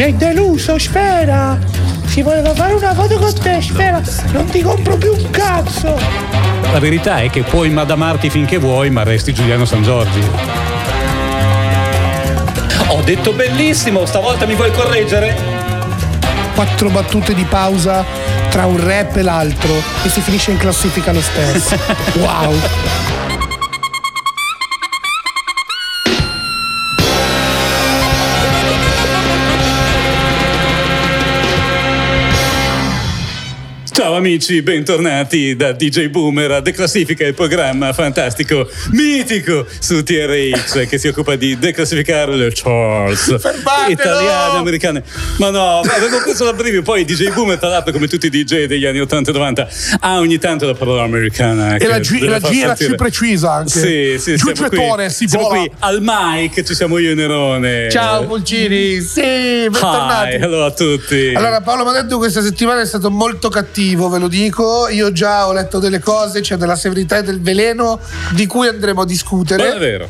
Mi hai deluso, Sfera! Si voleva fare una foto con te, Sfera! Non ti compro più un cazzo! La verità è che puoi madamarti finché vuoi, ma resti Giuliano San Giorgi. Ho detto bellissimo, stavolta mi vuoi correggere? Quattro battute di pausa tra un rap e l'altro e si finisce in classifica lo stesso. Wow! Ciao amici, bentornati da DJ Boomer a Declassifica, il programma fantastico, mitico su TRX che si occupa di declassificare le charts italiane, americane. Ma no, avevo preso la preview, poi DJ Boomer tra l'altro come tutti i DJ degli anni 80 e 90 ha ogni tanto la parola americana. E la, gi- la gira più precisa anche. Sì, sì, gettone, si Siamo qui al mic, ci siamo io e Nerone. Ciao Pulcini, sì, bentornati. Hi, hello a tutti. Allora Paolo Madeddu questa settimana è stato molto cattivo, ve lo dico. Io già ho letto delle cose, c'è della severità e del veleno di cui andremo a Ma è discutere. vero.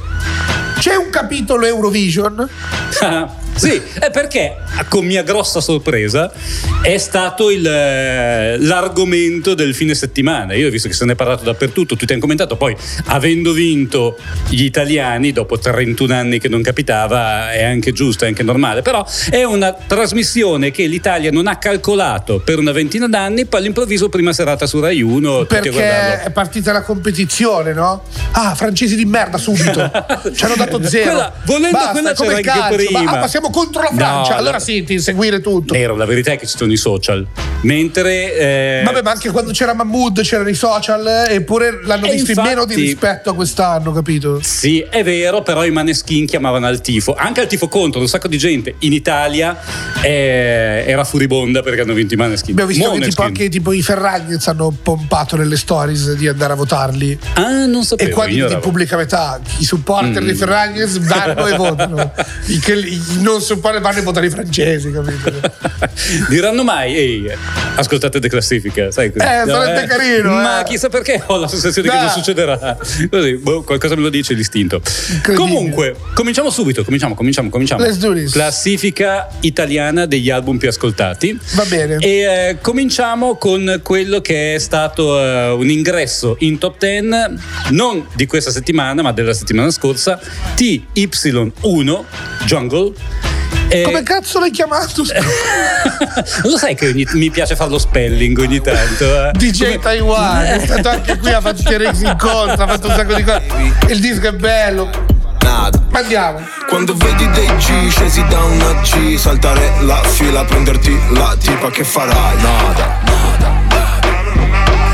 C'è un capitolo Eurovision. Sì, è perché con mia grossa sorpresa è stato il, eh, l'argomento del fine settimana. Io ho visto che se ne è parlato dappertutto, tutti hanno commentato. Poi, avendo vinto gli italiani dopo 31 anni che non capitava, è anche giusto, è anche normale. Però è una trasmissione che l'Italia non ha calcolato per una ventina d'anni. Poi all'improvviso, prima serata su Rai 1, tutti a Perché è partita la competizione, no? Ah, francesi di merda subito. Ci hanno dato zero. Quella- volendo Basta, quella c'era anche calcio. prima. Ma, ah, ma contro la No, Francia. allora la- sì, ti inseguire tutto. Vero, la verità è che ci sono i social. Mentre. eh, Vabbè, ma anche quando c'era Mahmood c'erano i social, eppure l'hanno E visto in meno di infatti- rispetto a quest'anno, capito? Sì, è vero, però i Maneskin chiamavano al tifo, anche al tifo contro, un sacco di gente in Italia eh, era furibonda perché hanno vinto i Maneskin. Abbiamo visto che tipo anche tipo i Ferragnez hanno pompato nelle stories di andare a votarli. Ah, non E sapevo. qua di, pubblica metà, i supporter Mm. dei Ferragnez vanno e votano. I, che, i non e votano i francesi, capito? Diranno mai, ehi, ascoltate De Classifica, sai così. Eh, sarebbe carino, Ma eh. chissà perché ho la sensazione che Dai. non succederà. Così, boh, qualcosa me lo dice l'istinto. Comunque, cominciamo subito, cominciamo, cominciamo, cominciamo. Let's do this. Classifica italiana degli album più ascoltati. Va bene. E eh, cominciamo con quello che è stato eh, un ingresso in top 10 non di questa settimana, ma della settimana scorsa, TY1 Jungle. Eh, Come cazzo l'hai chiamato? lo sai che ogni- mi piace fare lo spelling ogni tanto. eh? DJ Come- Taiwan è stato anche qui a fatto Rex incontro ha fatto un sacco di cose il disco è bello Nada. ma andiamo Quando vedi dei G scesi da una G Saltare la fila, prenderti la tipa che farai Nada, nada,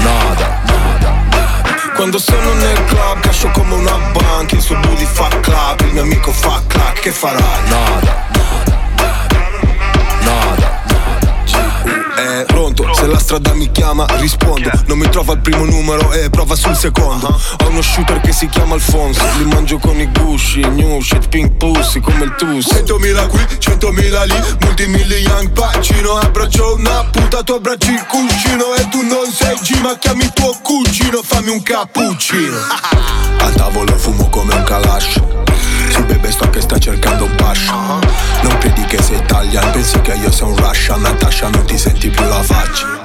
nada, nada. Quando sono nel club cascio come una banca Il suo booty fa clap, il mio amico fa clap Che farai? Nada, la strada mi chiama rispondo. Non mi trova al primo numero e prova sul secondo. Ho uno shooter che si chiama Alfonso. Li mangio con i gusci, new shit, pink pussy come il tus 100.000 qui, 100.000 lì. Multimilli young pacino Abbraccio una puta, tu abbracci il cuscino. E tu non sei G ma chiami tuo cugino. Fammi un cappuccino. Al tavolo fumo come un kalash Sì bebe sto che sta cercando un pascio Non credi che sei italiano Pensi che io sia un Russian. Natasha non ti senti più la faccia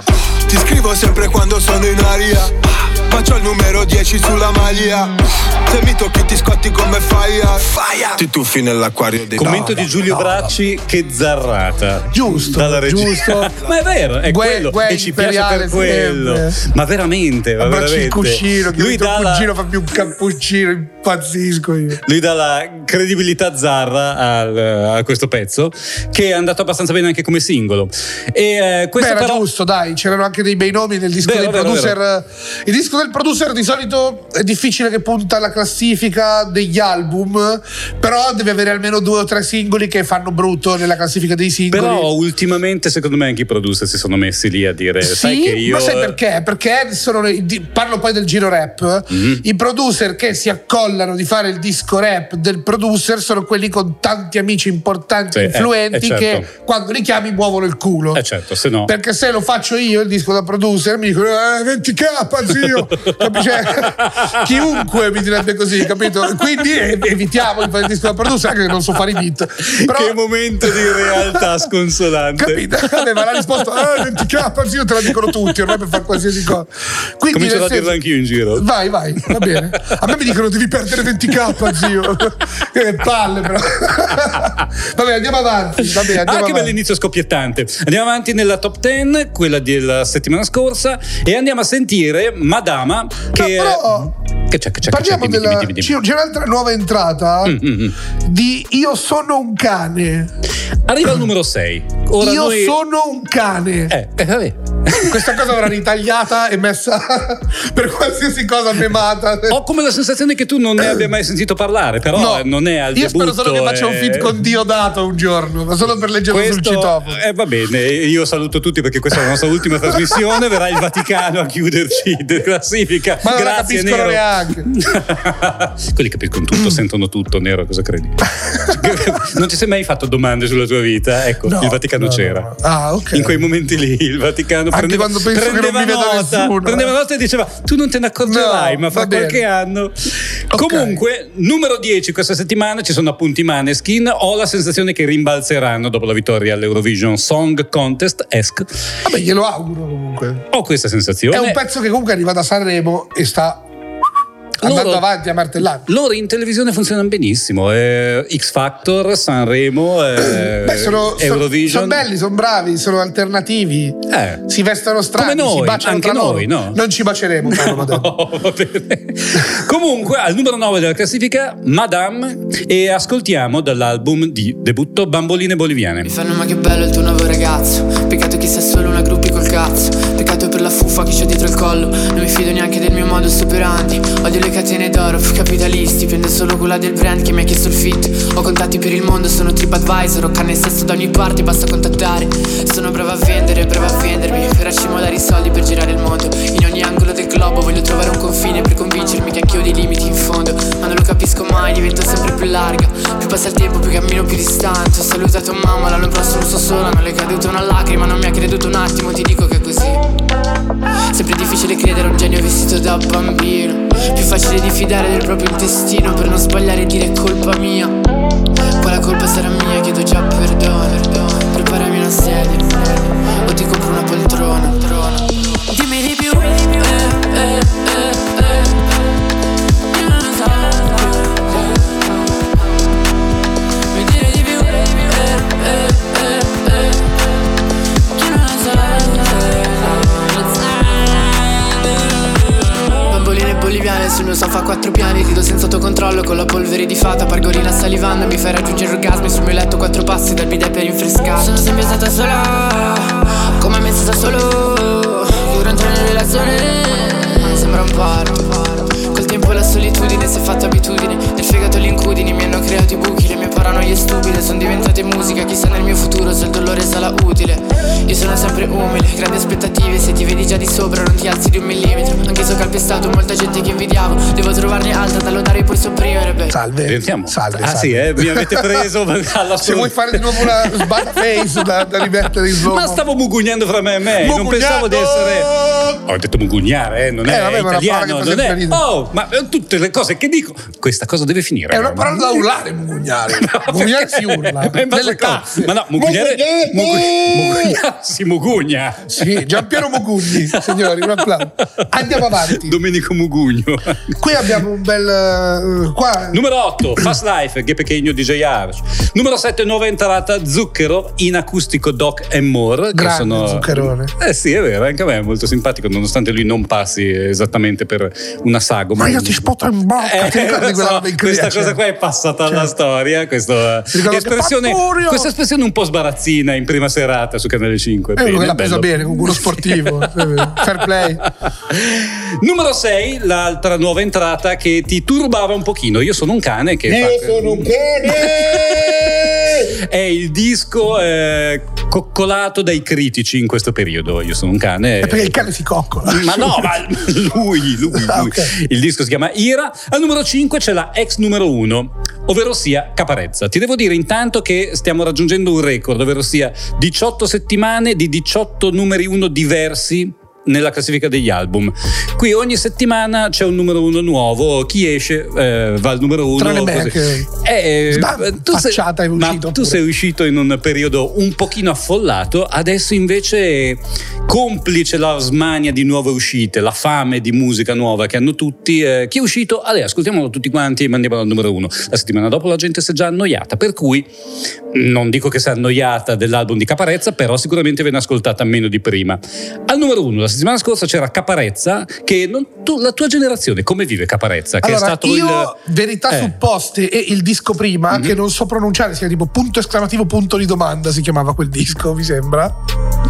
Ti scrivo sempre quando sono in aria Ma c'ho il numero 10 sulla maglia Se mi tocchi ti scotti come fire Ti tuffi nell'acquario dei Commento di Giulio Bracci, che zarrata. Giusto, Dalla regia. giusto. ma è vero, è Gue- quello. gue e ci piace per quello. sempre. Ma veramente, ma abbracci il veramente. cuscino che Lui il dà, la, cugino fa più un cappuccino impazzisco io lui dà la credibilità zarra al- a questo pezzo, che è andato abbastanza bene anche come singolo. E eh, Beh, questo era però. giusto, dai, c'erano anche dei bei nomi nel disco Vero, del vero, producer. Il disco del producer di solito è difficile che punta alla classifica degli album, però deve avere almeno due o tre singoli che fanno brutto nella classifica dei singoli. Però ultimamente secondo me anche i producer si sono messi lì a dire Sì, sai che io ma sai perché? Perché sono parlo poi del giro rap. Mhm. I producer che si accollano di fare il disco rap del producer sono quelli con tanti amici importanti, Sì, eh, influenti, eh, certo. che quando li chiami muovono il culo. Eh certo, se no Perché se lo faccio io il disco da producer mi dicono eh, 20k zio? Cioè, chiunque mi direbbe così, capito? Quindi evitiamo di fare il disco da producer anche che non so fare i beat. Però, che momento di realtà sconsolante. Capito? Aveva la risposta, eh, 20k, zio, te la dicono tutti, ormai per fare qualsiasi cosa. Quindi, Comincio nel a dirlo senso- anch'io in giro. Vai, vai, va bene. A me mi dicono devi perdere 20k, zio. che palle, però. Vabbè, andiamo avanti. Vabbè, andiamo Ah, che avanti. bell'inizio scoppiettante. Andiamo avanti nella top 10, quella della settimana scorsa, e andiamo a sentire Madama che... No, però- Che c'è, che c'è, che c'è? Parliamo della. dimmi, dimmi, dimmi. C'è un'altra nuova entrata Mm, mm, mm. di Io sono un cane. Arriva al numero 6. Ora Io noi... sono un cane. Eh, eh, vabbè. Questa cosa verrà ritagliata e messa per qualsiasi cosa memata. Ho come la sensazione che tu non ne abbia mai sentito parlare, però No, eh, non è al Io spero solo che faccia un eh. feed con Diodato un giorno, ma solo per leggerlo sul Questo, citofono. eh, va bene, io saluto tutti perché questa è la nostra ultima trasmissione. Verrà il Vaticano a chiuderci classifica. Ma non Grazie, capiscono Nero. neanche. Quelli capiscono tutto, sentono tutto. Nero, cosa credi? non ti sei mai fatto domande sulla tua vita? Ecco, No, il Vaticano no, c'era. no. Ah, ok. In quei momenti lì il Vaticano Anche prendeva, quando penso che non prendeva nota, nessuno, prendeva eh. nota e diceva tu non te ne accorgerai, ma fra qualche anno. Comunque, numero 10 questa settimana ci sono appunti Maneskin. Ho la sensazione che rimbalzeranno dopo la vittoria all'Eurovision Song Contest. Esc. Vabbè, glielo auguro comunque. Ho questa sensazione. È un pezzo che comunque arriva da Sanremo e sta andando Loro- avanti a martellare. Loro in televisione funzionano benissimo. eh, X Factor, Sanremo, eh, Beh, sono, Eurovision. sono belli, sono bravi, sono alternativi. Eh. Si vestono strani, Come noi, si baciano anche tra loro. noi, no? Non ci baceremo. No. Comunque, al numero 9 della classifica, Madame, e ascoltiamo dall'album di debutto Bamboline Boliviane. Mi fanno ma che bello il tuo nuovo ragazzo Peccato che sia solo una gruppi col cazzo Peccato per la fuffa che c'ho dietro il collo. Non mi fido neanche del mio modus operandi Odio le catene d'oro, f- capitalisti Prendo solo quella del brand che mi ha chiesto il fit. Ho contatti per il mondo, sono TripAdvisor Ho canne sesso da ogni parte, basta contattare. Sono brava a vendere, brava a vendermi Per accumulare i soldi per girare il mondo. In ogni angolo del globo voglio trovare un confine Per convincermi che anch'io ho dei limiti in fondo Ma non lo capisco mai, divento sempre più larga Più passa il tempo, più cammino più distante. Ho salutato mamma, l'anno prossimo sto sola Non le è caduta una lacrima, non mi ha creduto un attimo Ti dico che è così. Sempre difficile credere a un genio vestito da bambino. Più facile diffidare del proprio intestino Per non sbagliare e dire è colpa mia. Poi la colpa sarà mia, chiedo già perdono. Preparami una sedia sul mio sofà a quattro piani Rido senza autocontrollo con la polvere di fata Pargolina salivando mi fai raggiungere orgasmi Sul mio letto quattro passi dal bidet per rinfrescare Sono sempre stata sola Come me stata solo Io entro nella relazione. Sembra un paro Col tempo la solitudine si è fatta abitudine Nel fegato le incudini mi hanno creato i buchi Le mie paranoie stupide sono diventate musica Chissà nel mio futuro se il dolore sarà utile. Io sono sempre umile, grandi aspettative Se ti vedi già di sopra non ti alzi di un millimetro calpestato molta gente che invidiavo Devo trovarne alta da lodare poi sopprimere beh. Salve. Sentiamo. Salve. ah salve. sì, eh, mi avete preso alla Se vuoi fare di nuovo una sbata face da, da rimettere in slow Ma stavo mugugnando fra me e me, non Mugugnando! pensavo di essere... Ho detto mugugnare, eh, non Eh, è vabbè, ma è italiano, non è... ridere. Oh, ma eh, tutte le cose che dico... Questa cosa deve finire. È una eh, parola da urlare, mugugnare. mugugnare si urla. Base Nelle tasse. Ma no, mugugnare... Mugugnare! mugu- mugugnare si mugugna. Sì, Giampiero Mugugni, signori, un applauso. Andiamo avanti. Domenico Mugugno. Qui abbiamo un bel. eh, qua. Numero 8, Fast Life, che pequeño DJ Ars. Numero 7, nuova entrata, Zucchero, in acustico Doc and More. Grande sono... zuccherone. Eh sì, è vero, anche a me è molto simpatico, nonostante lui non passi esattamente per una sagoma. Ma io ti sputo in bocca. Eh, quella so, questa cosa qua è passata alla storia. Questa che espressione, questa espressione un po' sbarazzina in prima serata su Canale 5. È uno che Bene, l'ha presa bene, comunque uno sportivo. Fair play. Numero 6, l'altra nuova entrata che ti turbava un pochino. Io sono un cane che fa- un cane! è il disco eh, coccolato dai critici in questo periodo. Io sono un cane. È perché il cane si coccola. Ma no, ma lui, lui, lui. Ah, ok. Il disco si chiama Ira. Al numero 5 c'è la ex numero 1, ovvero sia Caparezza. Ti devo dire intanto che stiamo raggiungendo un record, ovvero sia 18 settimane di 18 numeri 1 diversi nella classifica degli album. Qui ogni settimana c'è un numero uno nuovo, chi esce eh, va al numero uno. Tranne me che- Eh, Ma tu sei, è uscito tu pure. sei uscito in un periodo un pochino affollato, adesso invece complice la smania di nuove uscite, la fame di musica nuova che hanno tutti, eh, chi è uscito? Allora, ascoltiamolo tutti quanti e mandiamolo al numero uno. La settimana dopo la gente si è già annoiata, per cui non dico che si è annoiata dell'album di Caparezza, però sicuramente viene ascoltata meno di prima. Al numero uno, la settimana scorsa c'era Caparezza, che non- tu- la tua generazione come vive Caparezza? Che Allora, è stato io, il... verità Eh. supposte e il disco prima, Mhm. che non so pronunciare, si chiama tipo punto esclamativo punto di domanda, si chiamava quel disco, mi sembra.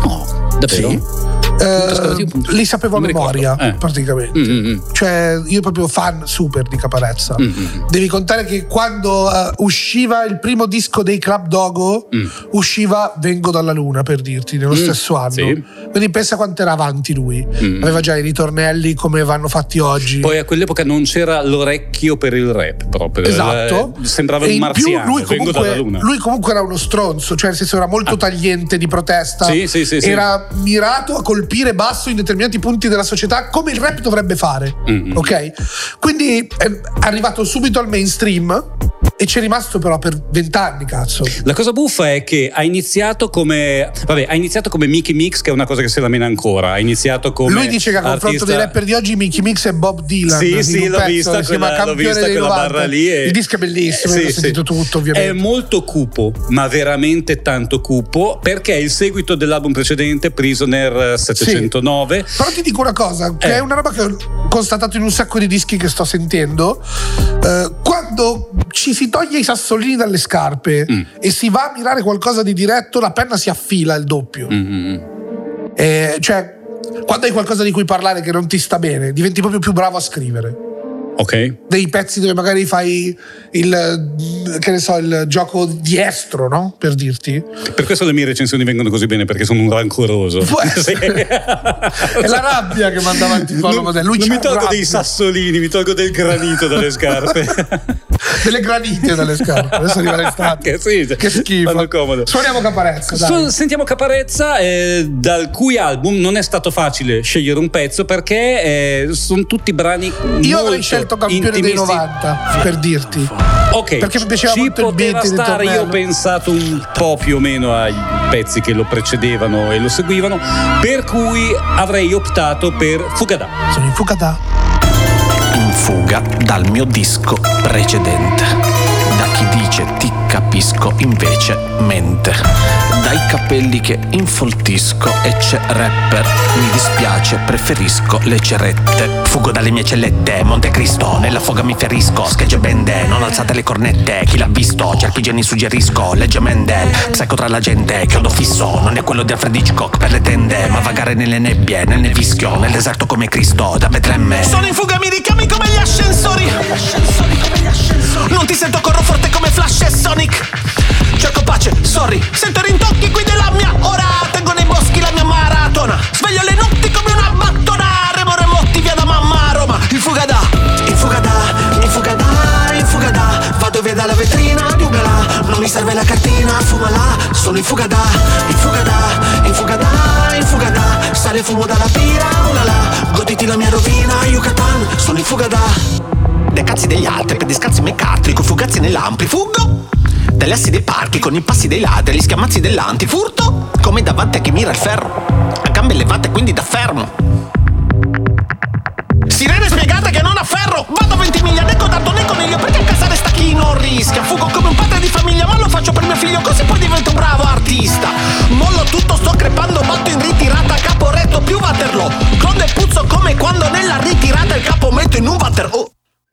No, davvero? Sì. Punto Eh, li sapevo a Non memoria. Eh. praticamente. Mm, mm, mm. Cioè, io proprio fan super di Caparezza. Mm, mm. Devi contare che quando eh, usciva il primo disco dei Club Dogo, Mm. usciva Vengo dalla Luna, per dirti, nello Mm, stesso anno. sì. Quindi pensa quanto era avanti lui. Mm. Aveva già i ritornelli come vanno fatti oggi. Poi a quell'epoca non c'era l'orecchio per il rap proprio. Esatto. Eh, Sembrava E un marziano. lui Vengo dalla comunque, luna. lui comunque era uno stronzo, cioè nel senso era molto Ah. tagliente di protesta. Sì, sì, sì. Era mirato a colpire basso in determinati punti della società come il rap dovrebbe fare. Mm. Ok? Quindi è arrivato subito al mainstream e ci è rimasto però per vent'anni, cazzo. La cosa buffa è che ha iniziato come. Vabbè, ha iniziato come Mickey Mix, che è una cosa che se la mena ancora. Ha iniziato come. Lui dice che a confronto artista- dei rapper di oggi Mickey Mix è Bob Dylan. Sì, sì, l'ho vista, che si quella, l'ho vista quella 90. barra lì. e- Il disco è bellissimo, io ho sentito tutto ovviamente. È molto cupo, ma veramente tanto cupo, perché è il seguito dell'album precedente, Prisoner 709. Però ti dico una cosa, che Eh. è una roba che ho constatato in un sacco di dischi che sto sentendo. Eh, quando ci si toglie i sassolini dalle scarpe Mm. e si va a mirare qualcosa di diretto, la penna si affila il doppio. Mm, mm, mm. Eh, cioè, quando hai qualcosa di cui parlare che non ti sta bene, diventi proprio più bravo a scrivere. Ok. Dei pezzi dove magari fai il, che ne so, il gioco diestro, no? Per dirti. Per questo le mie recensioni vengono così bene, perché sono un rancoroso. Può essere. È la rabbia che manda avanti Paolo Non, Modè. Lui non mi tolgo rabbia. dei sassolini, mi tolgo del granito dalle scarpe. delle granite dalle scarpe. Adesso arriva l'estate. Che sì, Che schifo. fanno comodo. Suoniamo Caparezza. dai. Su- sentiamo Caparezza, eh, dal cui album non è stato facile scegliere un pezzo perché eh, sono tutti brani. Io molto avrei scelto campione dei intimisti. 90 per dirti. Ok, Perché mi piaceva ci molto poteva stare. Io ho pensato un po' più o meno ai pezzi che lo precedevano e lo seguivano, per cui avrei optato per Fugada. Sono in fuga da. in fuga dal mio disco precedente. Da chi dice ti capisco invece mente. Dai capelli che infoltisco e c'è rapper. Mi dispiace, preferisco le cerette. Fugo dalle mie cellette, Monte Cristo, nella foga mi ferisco. Schegge bende, non alzate le cornette. Chi l'ha visto, cerchi geni suggerisco. Legge Mendel, psycho tra la gente, chiodo fisso. Non è quello di Alfred Hitchcock per le tende, ma vagare nelle nebbie, nel nevischio, nel deserto come Cristo, da Betlemme. Sono in fuga, mi ricami come gli ascensori. Fuggo Dagli assi dei parchi con i passi dei ladri gli schiamazzi dell'antifurto Come davanti a chi mira il ferro. A gambe levate quindi da fermo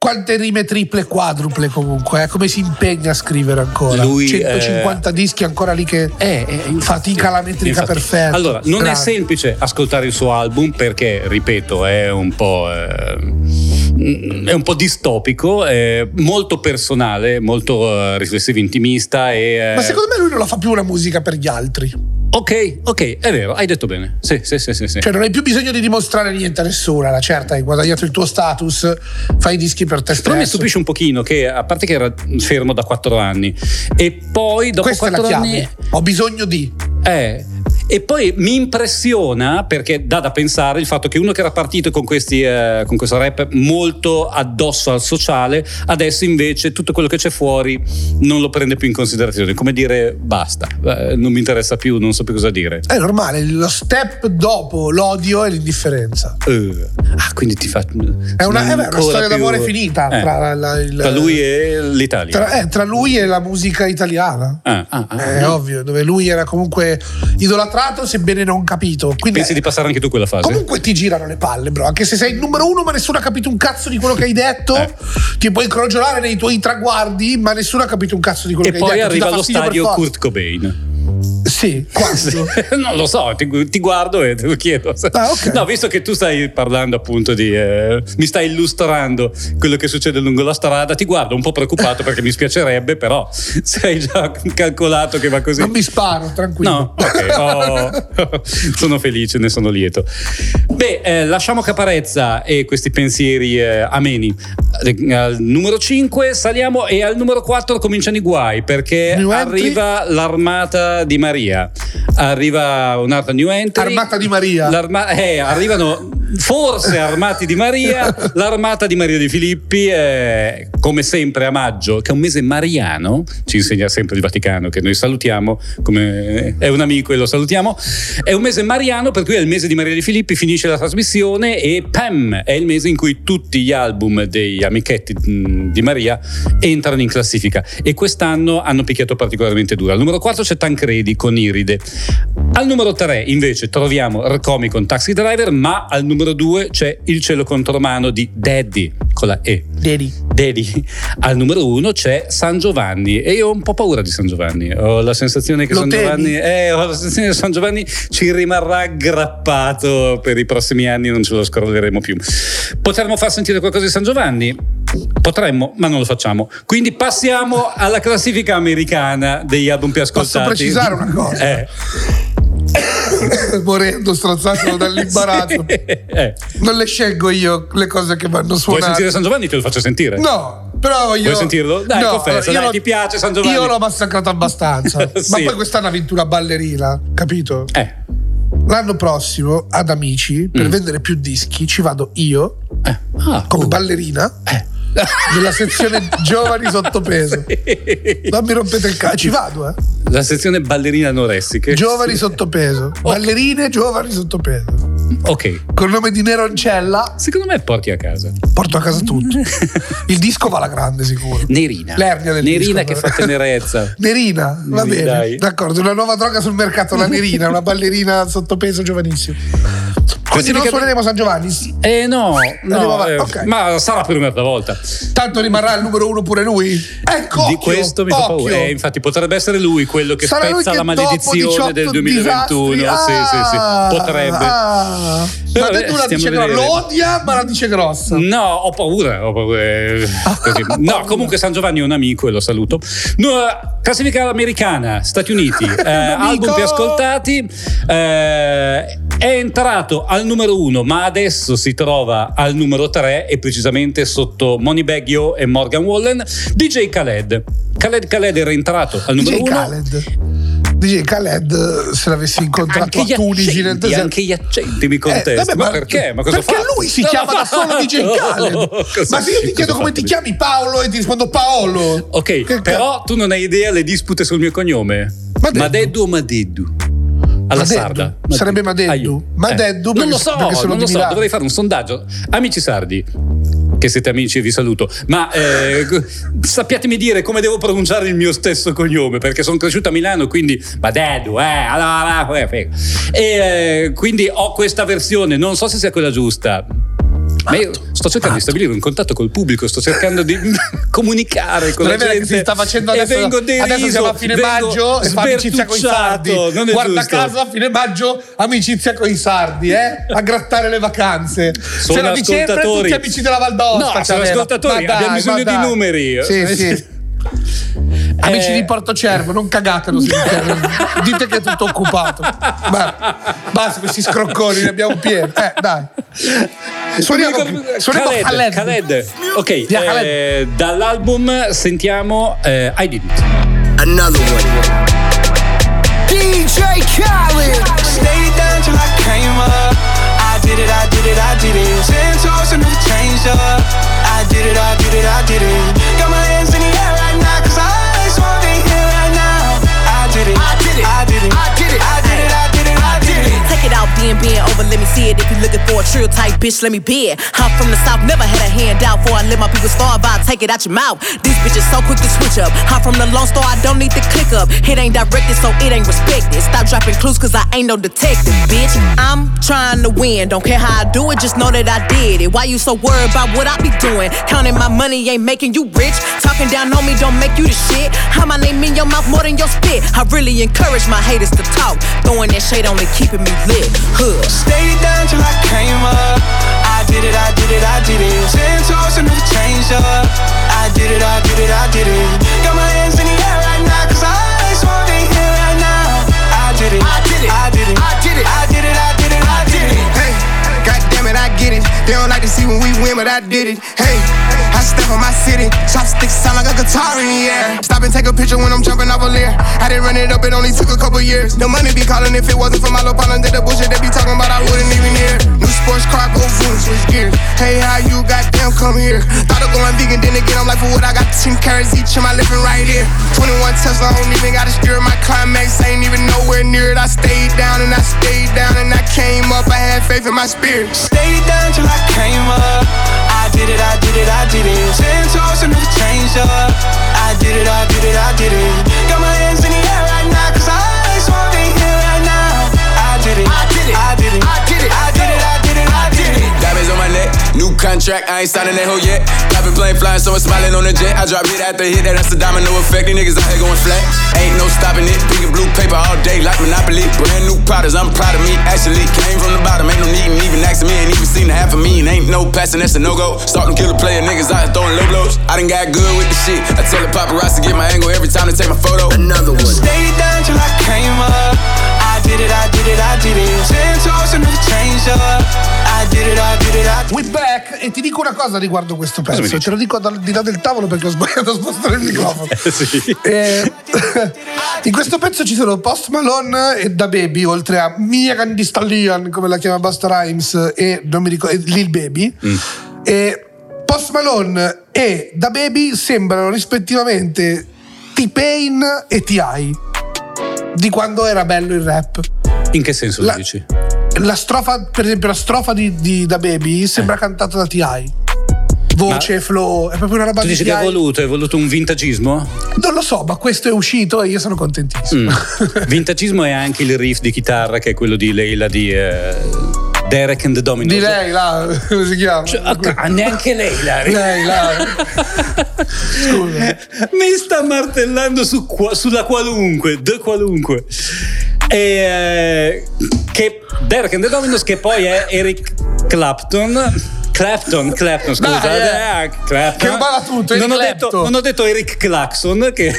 Quante rime triple e quadruple comunque, eh? come si impegna a scrivere ancora. Lui, 150 dischi ancora lì che Eh, eh, infatti. fatica la metrica Infatti. perfetta. Allora, non Grande. è semplice ascoltare il suo album perché, ripeto, è un po'. eh, è un po' distopico, è molto personale, molto eh, riflessivo, intimista e... eh, Ma secondo me lui non la fa più una musica per gli altri. Ok, ok, è vero, hai detto bene. Sì, sì, sì, sì. sì. Cioè non hai più bisogno di dimostrare niente a nessuno. La certa, hai guadagnato il tuo status, fai i dischi per te Però mi stesso. stupisce un pochino che, a parte che era fermo da quattro anni, e poi dopo Questa è la quattro chiave. anni... Ho bisogno di. Eh, E poi mi impressiona perché dà da pensare il fatto che uno che era partito con, questi, eh, con questo rap molto addosso al sociale, adesso invece tutto quello che c'è fuori non lo prende più in considerazione. Come dire basta, eh, non mi interessa più, non so più cosa dire. È normale, lo step dopo l'odio e l'indifferenza. Uh, ah, quindi ti fa. È una, è una storia più... d'amore finita eh. tra, la, il, tra, lui e l'Italia. Tra, eh, tra, lui e la musica italiana. Ah, ah, ah, è ovvio, dove lui era comunque idolatrato, sebbene non capito. Quindi Pensi di passare anche tu quella fase? Comunque ti girano le palle, bro. Anche se sei il numero uno, ma nessuno ha capito un cazzo di quello che hai detto. Eh. Ti puoi crogiolare nei tuoi traguardi, ma nessuno ha capito un cazzo di quello e che hai detto. E poi arriva allo stadio. Kurt Cobain. Sì, quando? non lo so, ti, ti, guardo e te lo chiedo. Ah, okay. No, visto che tu stai parlando appunto di... Eh, mi stai illustrando quello che succede lungo la strada, ti guardo un po' preoccupato perché mi spiacerebbe, però se hai già calcolato che va così... Non mi sparo, tranquillo. No, ok. Oh, sono felice, ne sono lieto. Beh, eh, lasciamo Caparezza e questi pensieri eh, ameni. Al numero 5 saliamo e al numero 4 cominciano i guai perché arriva l'armata di Maria. Arriva un'altra new entry. Armata di Maria. eh, arrivano forse armati di Maria, l'armata di Maria di Filippi, eh, come sempre a maggio, che è un mese mariano, ci insegna sempre il Vaticano, che noi salutiamo, come è un amico e lo salutiamo, è un mese mariano per cui è il mese di Maria di Filippi, finisce la trasmissione e PAM è il mese in cui tutti gli album degli amichetti di Maria entrano in classifica e quest'anno hanno picchiato particolarmente duro. Al numero 4 c'è Tancredi con Iride. Al numero 3 invece troviamo Rcomi con Taxi Driver, ma al numero 2 c'è Il cielo contro mano di Daddy con la E. Daddy. Daddy. Al numero 1 c'è San Giovanni e io ho un po' paura di San Giovanni. Ho la sensazione che Lo San temi? Giovanni, eh, ho la sensazione che San Giovanni ci rimarrà aggrappato per i prossimi anni, non ce lo scrolleremo più. Potremmo far sentire qualcosa di San Giovanni? Potremmo, ma non lo facciamo. Quindi passiamo alla classifica americana degli album più ascoltati. Posso precisare una cosa? Eh. Morendo, strozzato dall'imbarazzo. Sì. Eh. Non le scelgo io le cose che vanno Vuoi suonate. sentire San Giovanni? Te lo faccio sentire. No, però io. Vuoi sentirlo? Dai, no, confessa, dai, ti piace San Giovanni? Io l'ho massacrato abbastanza. Sì. Ma poi quest'anno ha vinto una ballerina, capito? Eh. L'anno prossimo ad Amici, per Mm. vendere più dischi, ci vado io eh. Ah, come oh. ballerina Eh. Nella sezione giovani sottopeso. Non mi rompete il cazzo, ci vado, eh. La sezione ballerine anoressiche. Giovani sottopeso. Ballerine giovani sottopeso. Ok. Col nome di Neroncella Secondo me porti a casa. porto a casa tutto. Il disco va alla grande sicuro. Nerina. L'ernia del Nerina disco, che fa tenerezza. Nerina, va bene. dai. D'accordo, una nuova droga sul mercato, la nerina, una ballerina sottopeso giovanissima. Quindi non Classifica- suoneremo San Giovanni. Eh no, no eh, Ok. ma sarà per un'altra volta. Tanto rimarrà il numero uno pure lui. Ecco. Di questo mi fa occhio. paura. Eh, infatti potrebbe essere lui quello che Sarà spezza che la maledizione del 18 2021. disastri- Sì, sì, sì. Ah, Potrebbe. ah. Però, Ma te tu la stiamo dice grossa. Lo odia, ma la dice grossa. No, ho paura. Ho paura. eh, così. No, comunque San Giovanni è un amico e lo saluto. No, classifica americana, Stati Uniti, eh, album più ascoltati. eh, è entrato al numero uno, ma adesso si trova al numero tre e precisamente sotto Moneybag Yo e Morgan Wallen. DJ Khaled. Khaled Khaled era entrato al numero DJ uno. Khaled. DJ Khaled, se l'avessi incontrato Anche a Tunisi nel accenti, deserto. anche gli accenti mi Eh, contesti. vabbè, ma, perché? Ma cosa perché fa? lui si chiama da solo DJ Khaled. Cosa- Ma se io ti chiedo come ti chiami Paolo e ti rispondo Paolo. Ok, Che però tu non hai idea le dispute sul mio cognome. Madeddu o Madeddu? Alla Madeddu. sarda. Sarebbe Madeddu. Madeddu non perché- lo so, non lo so, Milano. dovrei fare un sondaggio. Amici sardi, che siete amici vi saluto, ma eh, sappiatemi dire come devo pronunciare il mio stesso cognome, perché sono cresciuto a Milano, quindi Madeddu, eh, allora, eh. E eh, quindi ho questa versione, non so se sia quella giusta. Ma io sto cercando di stabilire un contatto col pubblico, sto cercando di comunicare con Non la vero che gente. si sta facendo adesso. vengo deriso, adesso siamo a fine maggio e fa amicizia con i sardi. Guarda giusto. caso a fine maggio amicizia con i sardi, eh? A grattare le vacanze. Sono dicembre ascoltatori. tutti amici della Val d'Aosta. No, sono ascoltatori, Ma dai, abbiamo bisogno di numeri. Sì, sì. Amici Eh. di Porto Cervo, non cagatelo se dite, dite che è tutto occupato. Ma basta questi scrocconi, ne abbiamo pieno. Eh, dai. Suoniamo, suoniamo Khaled, Khaled. Khaled. Ok, eh, dall'album sentiamo eh, I Did It. Another one. DJ Khaled. Looking for a trill type bitch, let me be it. I'm from the south, never had a handout for I let my people starve. I take it out your mouth. These bitches so quick to switch up. I'm from the Lone Star, I don't need to click up. It ain't directed, so it ain't respected. Stop dropping clues, cause I ain't no detective, bitch. I'm trying to win, don't care how I do it, just know that I did it. Why you so worried about what I be doing? Counting my money ain't making you rich. Talking down on me don't make you the shit. How my name in your mouth more than your spit. I really encourage my haters to talk. Throwing that shade only keeping me lit. Huh. Stay down till I came up. I did it, I did it, I did it. Ten toes and never changed up. I did it, I did it, I did it. Got my hands in the air right now, cause I just want to here right now. I did it, I did it, I did it, I did it, I did it, I did it, I did it. Hey, goddamn it, I get it. They don't like to see when we win, but I did it. Hey, I step on my city. Chopsticks sound like a guitar in the air. Stop and take a picture when I'm jumping off a leer. I didn't run it up, it only took a couple years. The money be calling if it wasn't for my little partner. Did the bullshit they be talking about, I wouldn't even hear. New sports car, go zoom, switch gears. Hey, how you goddamn come here? Thought of going vegan, then again, I'm like, for what I got 10 carrots each in my living right here. 21 Tesla, I don't even gotta steer my climax, ain't even nowhere near it. I stayed down and I stayed down and I came up. I had faith in my spirit. Stayed down till I came up. I did it, I did it, I did it. Ten toes and never changed up. I did it, I did it, I did it. Contract, I ain't signing that hoe yet. Private plane flying, so I'm smiling on the jet. I drop hit after hit, that, that's the domino effect. These niggas out here going flat. Ain't no stopping it. Pink and blue paper all day like Monopoly. Brand new products, I'm proud of me. Actually, came from the bottom, ain't no need and even asking me. Ain't even seen the half of me, and ain't no passing, that's a no go. Starting kill the player, niggas out here throwing low blows. I done got good with the shit. I tell the paparazzi to get my angle every time they take my photo. Another one. Stayed down till I came up. I did it, I did it, I did it. Ten toes and never changed up. I did it, I did it, I did it. We back e ti dico una cosa riguardo questo pezzo. dici? Te lo dico dal di là del tavolo perché ho sbagliato a spostare il microfono. sì. Eh, in questo pezzo ci sono Post Malone e Da Baby, oltre a Mia Candy Stallion, come la chiama Busta Rhymes, e non mi ricordo, Lil Baby. E Post Malone e Da Baby sembrano rispettivamente T-Pain e T.I. Di quando era bello il rap. In che senso La- lo dici? La strofa, per esempio, la strofa di, di Da Baby sembra Eh. cantata da T.I. Voce, flow, è proprio una roba Tu di dici che è voluto, è voluto un vintagismo? Non lo so, ma questo è uscito e io sono contentissimo. Mm. Vintagismo è anche il riff di chitarra che è quello di Leila di eh, Derek and the Dominos. Di lei, là, come si chiama? Cioè, ah, neanche Leila. Lei, là. Scusa. Mi sta martellando su sulla qualunque, the qualunque. E, eh, che Derek and the Dominos che poi è Eric Clapton. Clapton, Clapton, scusa. Dai, eh. Ah, Clapton. Che rubava tutto, Eric non ho, detto, Clapton. non ho detto Eric Claxon. Che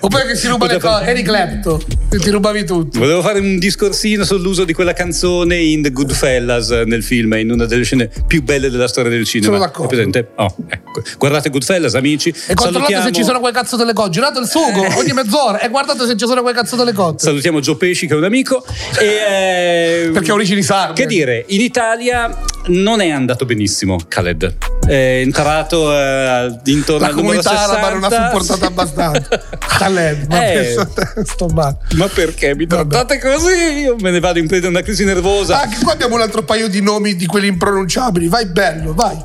Oppure che si ruba le cose. Eri Klepto, e ti rubavi tutto. Volevo fare un discorsino sull'uso di quella canzone in The Goodfellas eh, nel film, in una delle scene più belle della storia del cinema. Sono d'accordo. È presente? Oh, ecco. Guardate Goodfellas, amici. E controllate Salutiamo- se ci sono quei cazzo delle cose. Girate il sugo ogni mezz'ora e guardate se ci sono quei cazzo delle cose. Salutiamo Gio Pesci che è un amico. E, eh, Perché ha origini sarde. Che dire, in Italia non è andato benissimo Khaled. È entrato eh, intorno La al numero comunità 60. araba non ha supportato abbastanza. Khaled, ma Eh. sto male. Ma perché mi trattate così? Io me ne vado in preda a una crisi nervosa. Anche qua abbiamo un altro paio di nomi di quelli impronunciabili. Vai bello, vai.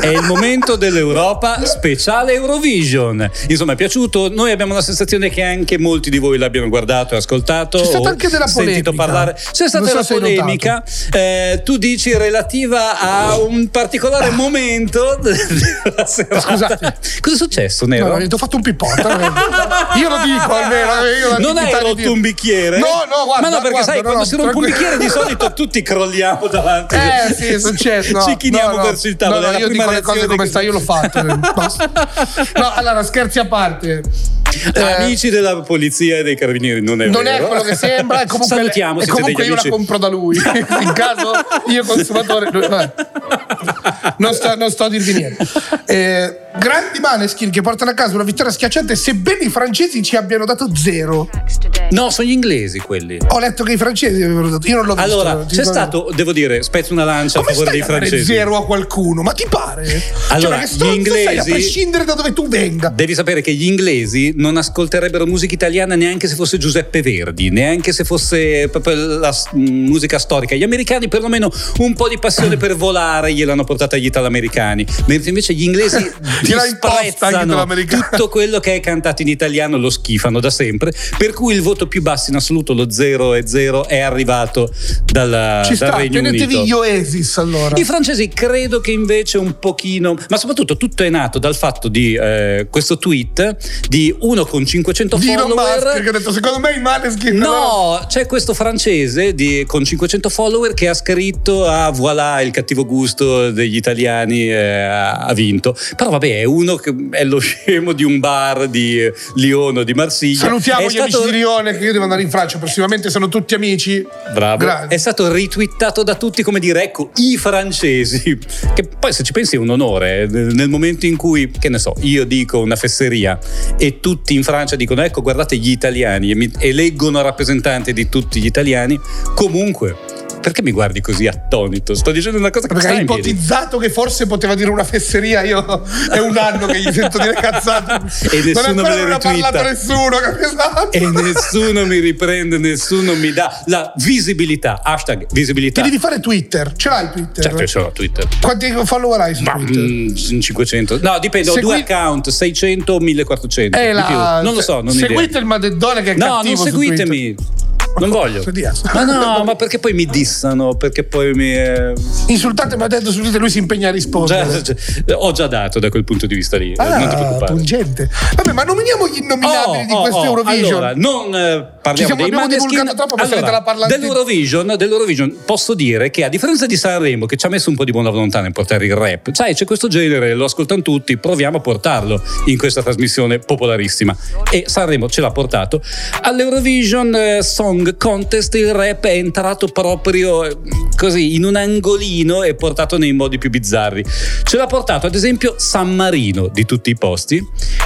È il momento dell'Europa speciale Eurovision. Insomma, è piaciuto. Noi abbiamo la sensazione che anche molti di voi l'abbiano guardato e ascoltato. C'è stata anche della sentito polemica. parlare. C'è stata Non so polemica. Eh, tu dici relativa a un particolare momento della serata. Scusate. Cosa è successo, Nero? no, ti ho fatto un pippotto. Io lo dico almeno. Io non hai di rotto dire- un bicchiere? No, no, guarda. Ma no, perché guarda, sai, no, quando no, si rompe un bicchiere di solito tutti crolliamo davanti. Eh sì, è successo. No, Ci chiniamo verso il tavolo. No, è no, la prima dico le cose come che- sta, io l'ho fatto. eh. No, allora, scherzi a parte. Eh, Amici della polizia e dei carabinieri, non è non vero. è quello che sembra, e comunque, Salutiamo, e comunque io la amici. compro da lui. In caso io consumatore. vabbè. Non, sto, non sto a dirvi niente. Eh, grandi Maneskin che portano a casa una vittoria schiacciante, sebbene i francesi ci abbiano dato zero. No, sono gli inglesi quelli. Ho letto che i francesi avevano dato. Io non l'ho visto. Allora, c'è dico- stato, devo dire, spezzo una lancia Come a favore stai dei francesi. zero a qualcuno? Ma ti pare? Allora, cioè, ma che gli stronzo sei, inglesi- a prescindere da dove tu venga. Devi sapere che gli inglesi non ascolterebbero musica italiana neanche se fosse Giuseppe Verdi, neanche se fosse proprio la s- musica storica. Gli americani perlomeno un po' di passione per volare gliel'hanno portata agli italoamericani, mentre invece gli inglesi disprezzano tutto quello che è cantato in italiano, lo schifano da sempre, per cui il voto più basso in assoluto, lo 0 e 0, è arrivato dalla, Ci dal sta, Regno tenetevi Unito. gli Oasis allora. I francesi credo che invece un pochino, ma soprattutto tutto è nato dal fatto di eh, questo tweet di uno con 500 Di Elon follower. Musk che ha detto secondo me i Maneskin No, c'è questo francese di- con 500 follower che ha scritto ah voilà il cattivo gusto degli italiani eh, ha ha vinto. Però vabbè è uno che è lo scemo di un bar di eh, Lione o di Marsiglia. Salutiamo È gli stato- amici di Lione che io devo andare in Francia prossimamente sono tutti amici. Bravo. Grazie. È stato ritwittato da tutti come dire, ecco, i francesi. Che poi se ci pensi è un onore. eh, Nel momento in cui, che ne so, io dico una fesseria e tutti in Francia dicono, ecco, guardate gli italiani e mi eleggono rappresentanti di tutti gli italiani, comunque. Perché mi guardi così attonito? Sto dicendo una cosa che Perché hai ipotizzato che forse poteva dire una fesseria. Io è un anno che gli sento dire cazzate. E nessuno non me non ha parlato nessuno. E nessuno mi riprende, nessuno mi dà la visibilità. Hashtag visibilità. Ti devi fare Twitter. Ce l'hai Twitter? Certo, ce l'ho Twitter. Quanti follower hai su Ma Twitter? mm, 500. No, dipende, ho Segui- due account, 600 o 1400. Eh, la-. Non lo so, non ho idea. Seguite il madeddone che è No, cattivo non su seguitemi. Non voglio. Ma no, ma perché poi mi dissano? Perché poi mi. eh. Insultate ma detto su Twitter lui si impegna a rispondere. già- già- ho già dato da quel punto di vista lì. eh, non ti Ah, preoccupare. pungente. Vabbè, ma nominiamo gli innominabili Oh, di oh, questo oh, Eurovision. Allora, non eh, parliamo dei Maneskin. parlantina. dell'Eurovision, dell'Eurovision posso dire che a differenza di Sanremo che ci ha messo un po' di buona volontà nel portare il rap, sai c'è questo genere, lo ascoltano tutti, proviamo a portarlo in questa trasmissione popolarissima e Sanremo ce l'ha portato. All'Eurovision eh, Song Contest il rap è entrato proprio eh, così in un angolino e portato nei modi più bizzarri. Ce l'ha portato ad esempio San Marino di tutti i posti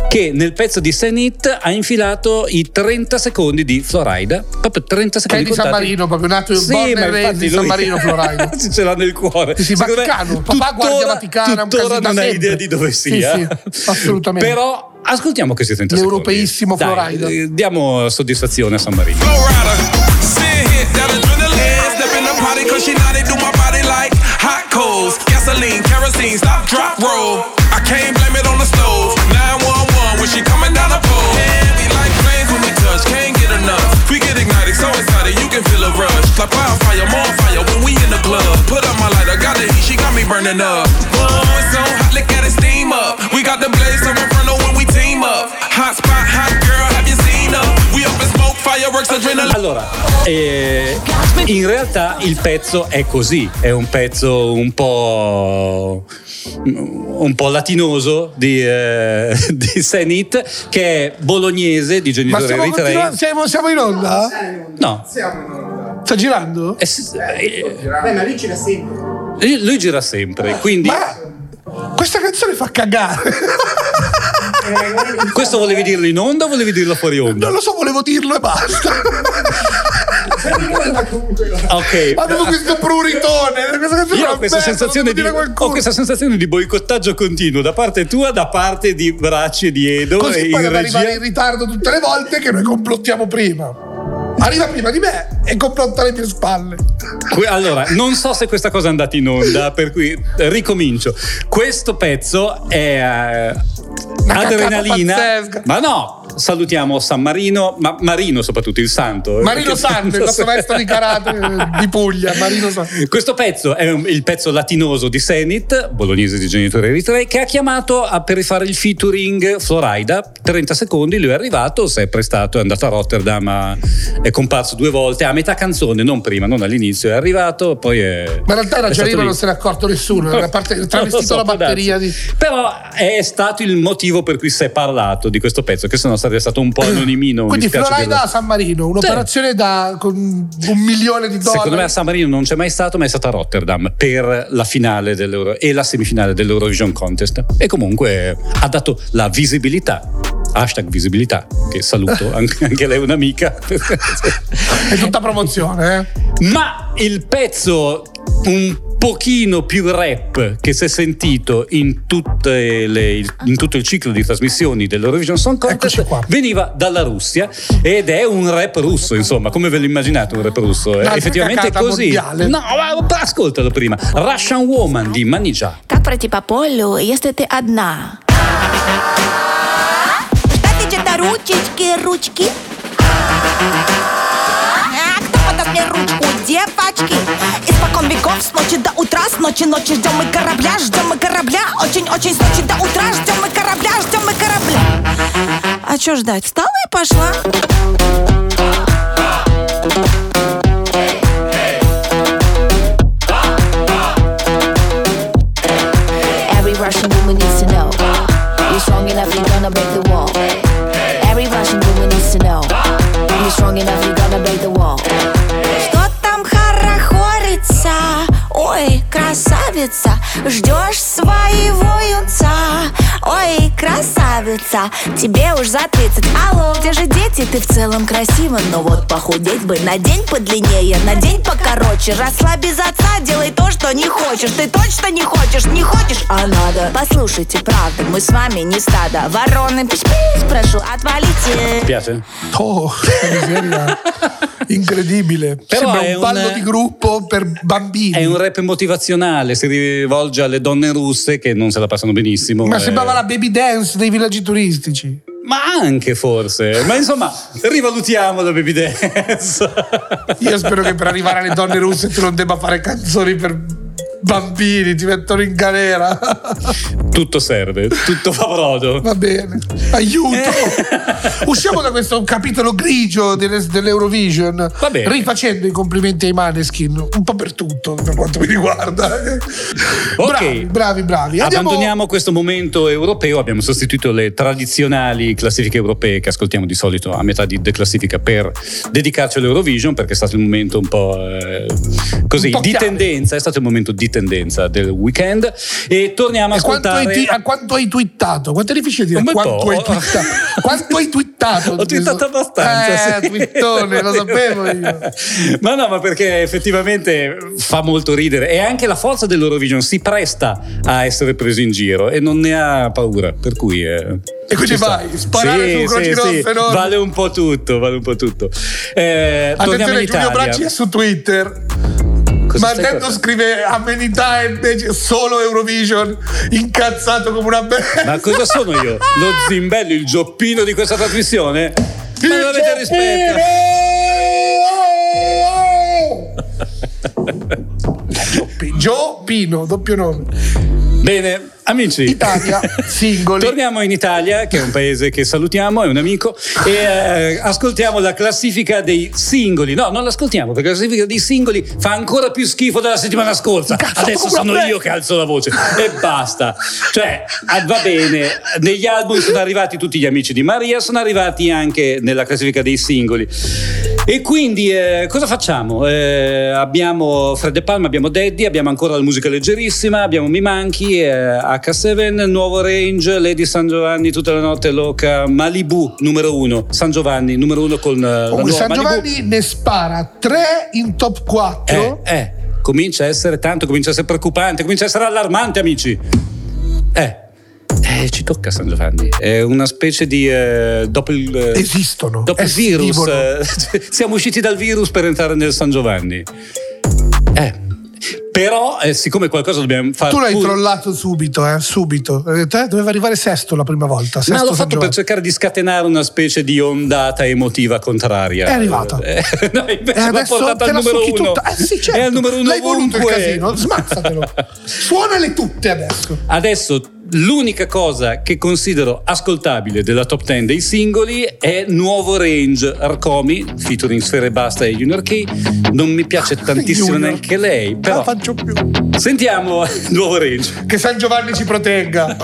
che nel pezzo di Senit ha infilato i 30 secondi di Florida, proprio 30 Che è secondi di San contati. Marino, proprio nato Sì, born di San Marino, Florida. ce l'ha nel cuore. Sì, sì, Secondo me Vaticano. Papà guardia Vaticana, tuttora non hai idea di dove Sì, sia. sì, assolutamente. Però ascoltiamo questi 30 secondi. L'europeissimo Dai, Florida. eh, Diamo soddisfazione a San Marino. Like hot coals. Gasoline, kerosene, stop, drop, roll. I can't blame it on the stove. 911 when she coming down the pole. Yeah, we like flames when we touch, can't get enough. We get ignited, so excited, you can feel a rush. Like wildfire, more fire when we in the club. Put up my lighter, got the heat, she got me burning up. Whoa, it's so hot, look at it steam up. We got the blaze so inferno Allora, eh, in realtà il pezzo è così, è un pezzo un po' un po' latinoso di, eh, di Senit che è bolognese di stiamo, eritrei. siamo, siamo in onda? No, Sta girando? eh, eh, Vabbè, ma lui gira sempre. lui, lui gira sempre, quindi Ma questa canzone fa cagare. questo volevi dirlo in onda o volevi dirlo fuori onda? Non lo so, volevo dirlo e basta. Ok. Avevo questo pruritone. Questa Io ho questa, bella, sensazione di, ho questa sensazione di boicottaggio continuo da parte tua, da parte di Bracci e di Edo Così e poi in deve arrivare regia. in ritardo tutte le volte che noi complottiamo prima. Arriva prima di me e complotta alle mie spalle. Allora, non so se questa cosa è andata in onda, per cui ricomincio. Questo pezzo è eh, adrenalina. Ma no, salutiamo San Marino, ma Marino soprattutto, il santo. Marino Che- Santo, il nostro maestro di karate eh, di Puglia. Marino. Questo pezzo è il pezzo latinoso di Senit, bolognese di genitori eritrei, che ha chiamato a- per rifare il featuring Florida. 30 secondi, lui è arrivato, si è prestato, è andato a Rotterdam, a- è comparso due volte, a metà canzone, non prima, non all'inizio, è arrivato, poi è... Ma in realtà era è già lì. non se n'è accorto nessuno. Era parte, travestito so, la batteria di. Però è stato il motivo per cui si è parlato di questo pezzo, che se no sarebbe stato un po' anonimino. mi Quindi Florida a San Marino, un'operazione da con un milione di dollari. Secondo me a San Marino non c'è mai stato, ma è stato a Rotterdam per la finale e la semifinale dell'Eurovision Contest. E comunque ha dato la visibilità hashtag visibilità, che saluto, anche, anche lei è un'amica. È tutta promozione, eh? Ma il pezzo un pochino più rap che si è sentito in, tutte le- in tutto il ciclo di trasmissioni dell'Eurovision Song Contest Eccoci qua. veniva dalla Russia ed è un rap russo, insomma, come ve lo immaginate un rap russo? È Un'altra effettivamente è cacata così. mondiale. No, ma ascoltalo prima. Russian Woman di Manija. Как пройти по полю, если ты одна? Ждать где-то ручечки, ручки. С ночи до утра, с ночи ночи ждем мы корабля, ждем мы корабля, очень-очень с ночи до утра, ждем мы корабля, ждем мы корабля. А чё ждать? Встала и пошла. Enough, you're gonna break the wall Every Russian woman needs to know You're strong enough, you're красавица Ждешь своего юнца. Ой, красавица Тебе уж за 30 Алло, где же дети? Ты в целом красива Но вот похудеть бы на день подлиннее На день покороче. Расслабь без отца, делай то, что не хочешь. Ты точно не хочешь, не хочешь, а надо. Послушайте, правда, мы с вами не стадо. Вороны, пись-пись, прошу, отвалите. Che miseria. Incredibile. Però Sembra è un ballo un- di gruppo per bambini. È un rap motivazionale, si rivolge alle donne russe che non se la passano benissimo. Ma eh. sembrava la baby dance dei villaggi turistici. Ma anche forse. Ma insomma, rivalutiamo la baby dance. Io spero che per arrivare alle donne russe tu non debba fare canzoni per bambini, ti mettono in galera. Tutto serve, tutto fa brodo. Va bene, aiuto. Usciamo da questo capitolo grigio delle- dell'Eurovision, Va bene. rifacendo i complimenti ai Maneskin, un po' per tutto per quanto mi riguarda. Bravi, bravi, bravi. Andiamo- Abbandoniamo questo momento europeo, abbiamo sostituito le tradizionali classifiche europee che ascoltiamo di solito a metà di declassifica per dedicarci all'Eurovision perché è stato il momento un po' eh, così Un po' di chiave. tendenza, è stato il momento di tendenza del weekend e torniamo a E quanto hai, ascoltare ti- a quanto hai twittato? Quanto è difficile dire Un quanto hai twittato? quanto hai twittato? Ho twittato abbastanza. Eh, sì. twittone, lo sapevo io. ma no, ma perché effettivamente fa molto ridere e anche la forza dell'Eurovision si presta a essere preso in giro e non ne ha paura, per cui... eh, E quindi ci sta. vai, sparare su croci rosse, no? Vale un po' tutto, vale un po' tutto. Eh, Attenzione, Giulio. Bracci è su Twitter. Cosa Ma dentro guardando? scrive amenità e invece solo Eurovision, incazzato come una bestia. Ma cosa sono io? Lo zimbello, il gioppino di questa trasmissione? Ma non avete rispetto. Gio- Gio Pino, doppio nome. Bene, amici. Italia, singoli. Torniamo in Italia, che è un paese che salutiamo, è un amico, e eh, ascoltiamo la classifica dei singoli. No, non l'ascoltiamo perché la classifica dei singoli fa ancora più schifo della settimana scorsa. Cazzo, Adesso sono io che alzo la voce e basta. Cioè, ah, va bene, negli album sono arrivati tutti gli amici di Maria, sono arrivati anche nella classifica dei singoli. E quindi eh, cosa facciamo? Eh, abbiamo Fred De Palma, abbiamo Daddy, abbiamo ancora la musica leggerissima, abbiamo Mi Manchi, eh, H7, Nuovo Range, Lady San Giovanni, tutta la notte loca, Malibu numero uno, San Giovanni numero uno con eh, la nuova San Malibu. Giovanni ne spara tre in top 4. Eh, eh, comincia a essere tanto, comincia a essere preoccupante, comincia a essere allarmante, amici. Eh, eh, ci tocca San Giovanni. È una specie di eh, dopo il eh, Esistono, dopo il virus. eh, siamo usciti dal virus per entrare nel San Giovanni. Eh. Però, eh, siccome qualcosa dobbiamo fare. Tu l'hai pur- trollato subito, eh, subito. Eh, doveva arrivare sesto la prima volta. Ma Sesto l'ho San fatto per cercare di scatenare una specie di ondata emotiva contraria. È arrivata. Eh, no, invece adesso portata al numero uno. tutta. Eh sì, certo. È al numero uno L'hai voluto il ovunque. casino, smazzatelo. Suonale tutte adesso. Adesso l'unica cosa che considero ascoltabile della top 10 dei singoli è Nuovo Range Arcomi, featuring Sfere Basta e Junior K. Non mi piace tantissimo Junior. neanche lei, Non però la faccio più. sentiamo Nuovo Range. Che San Giovanni ci protegga.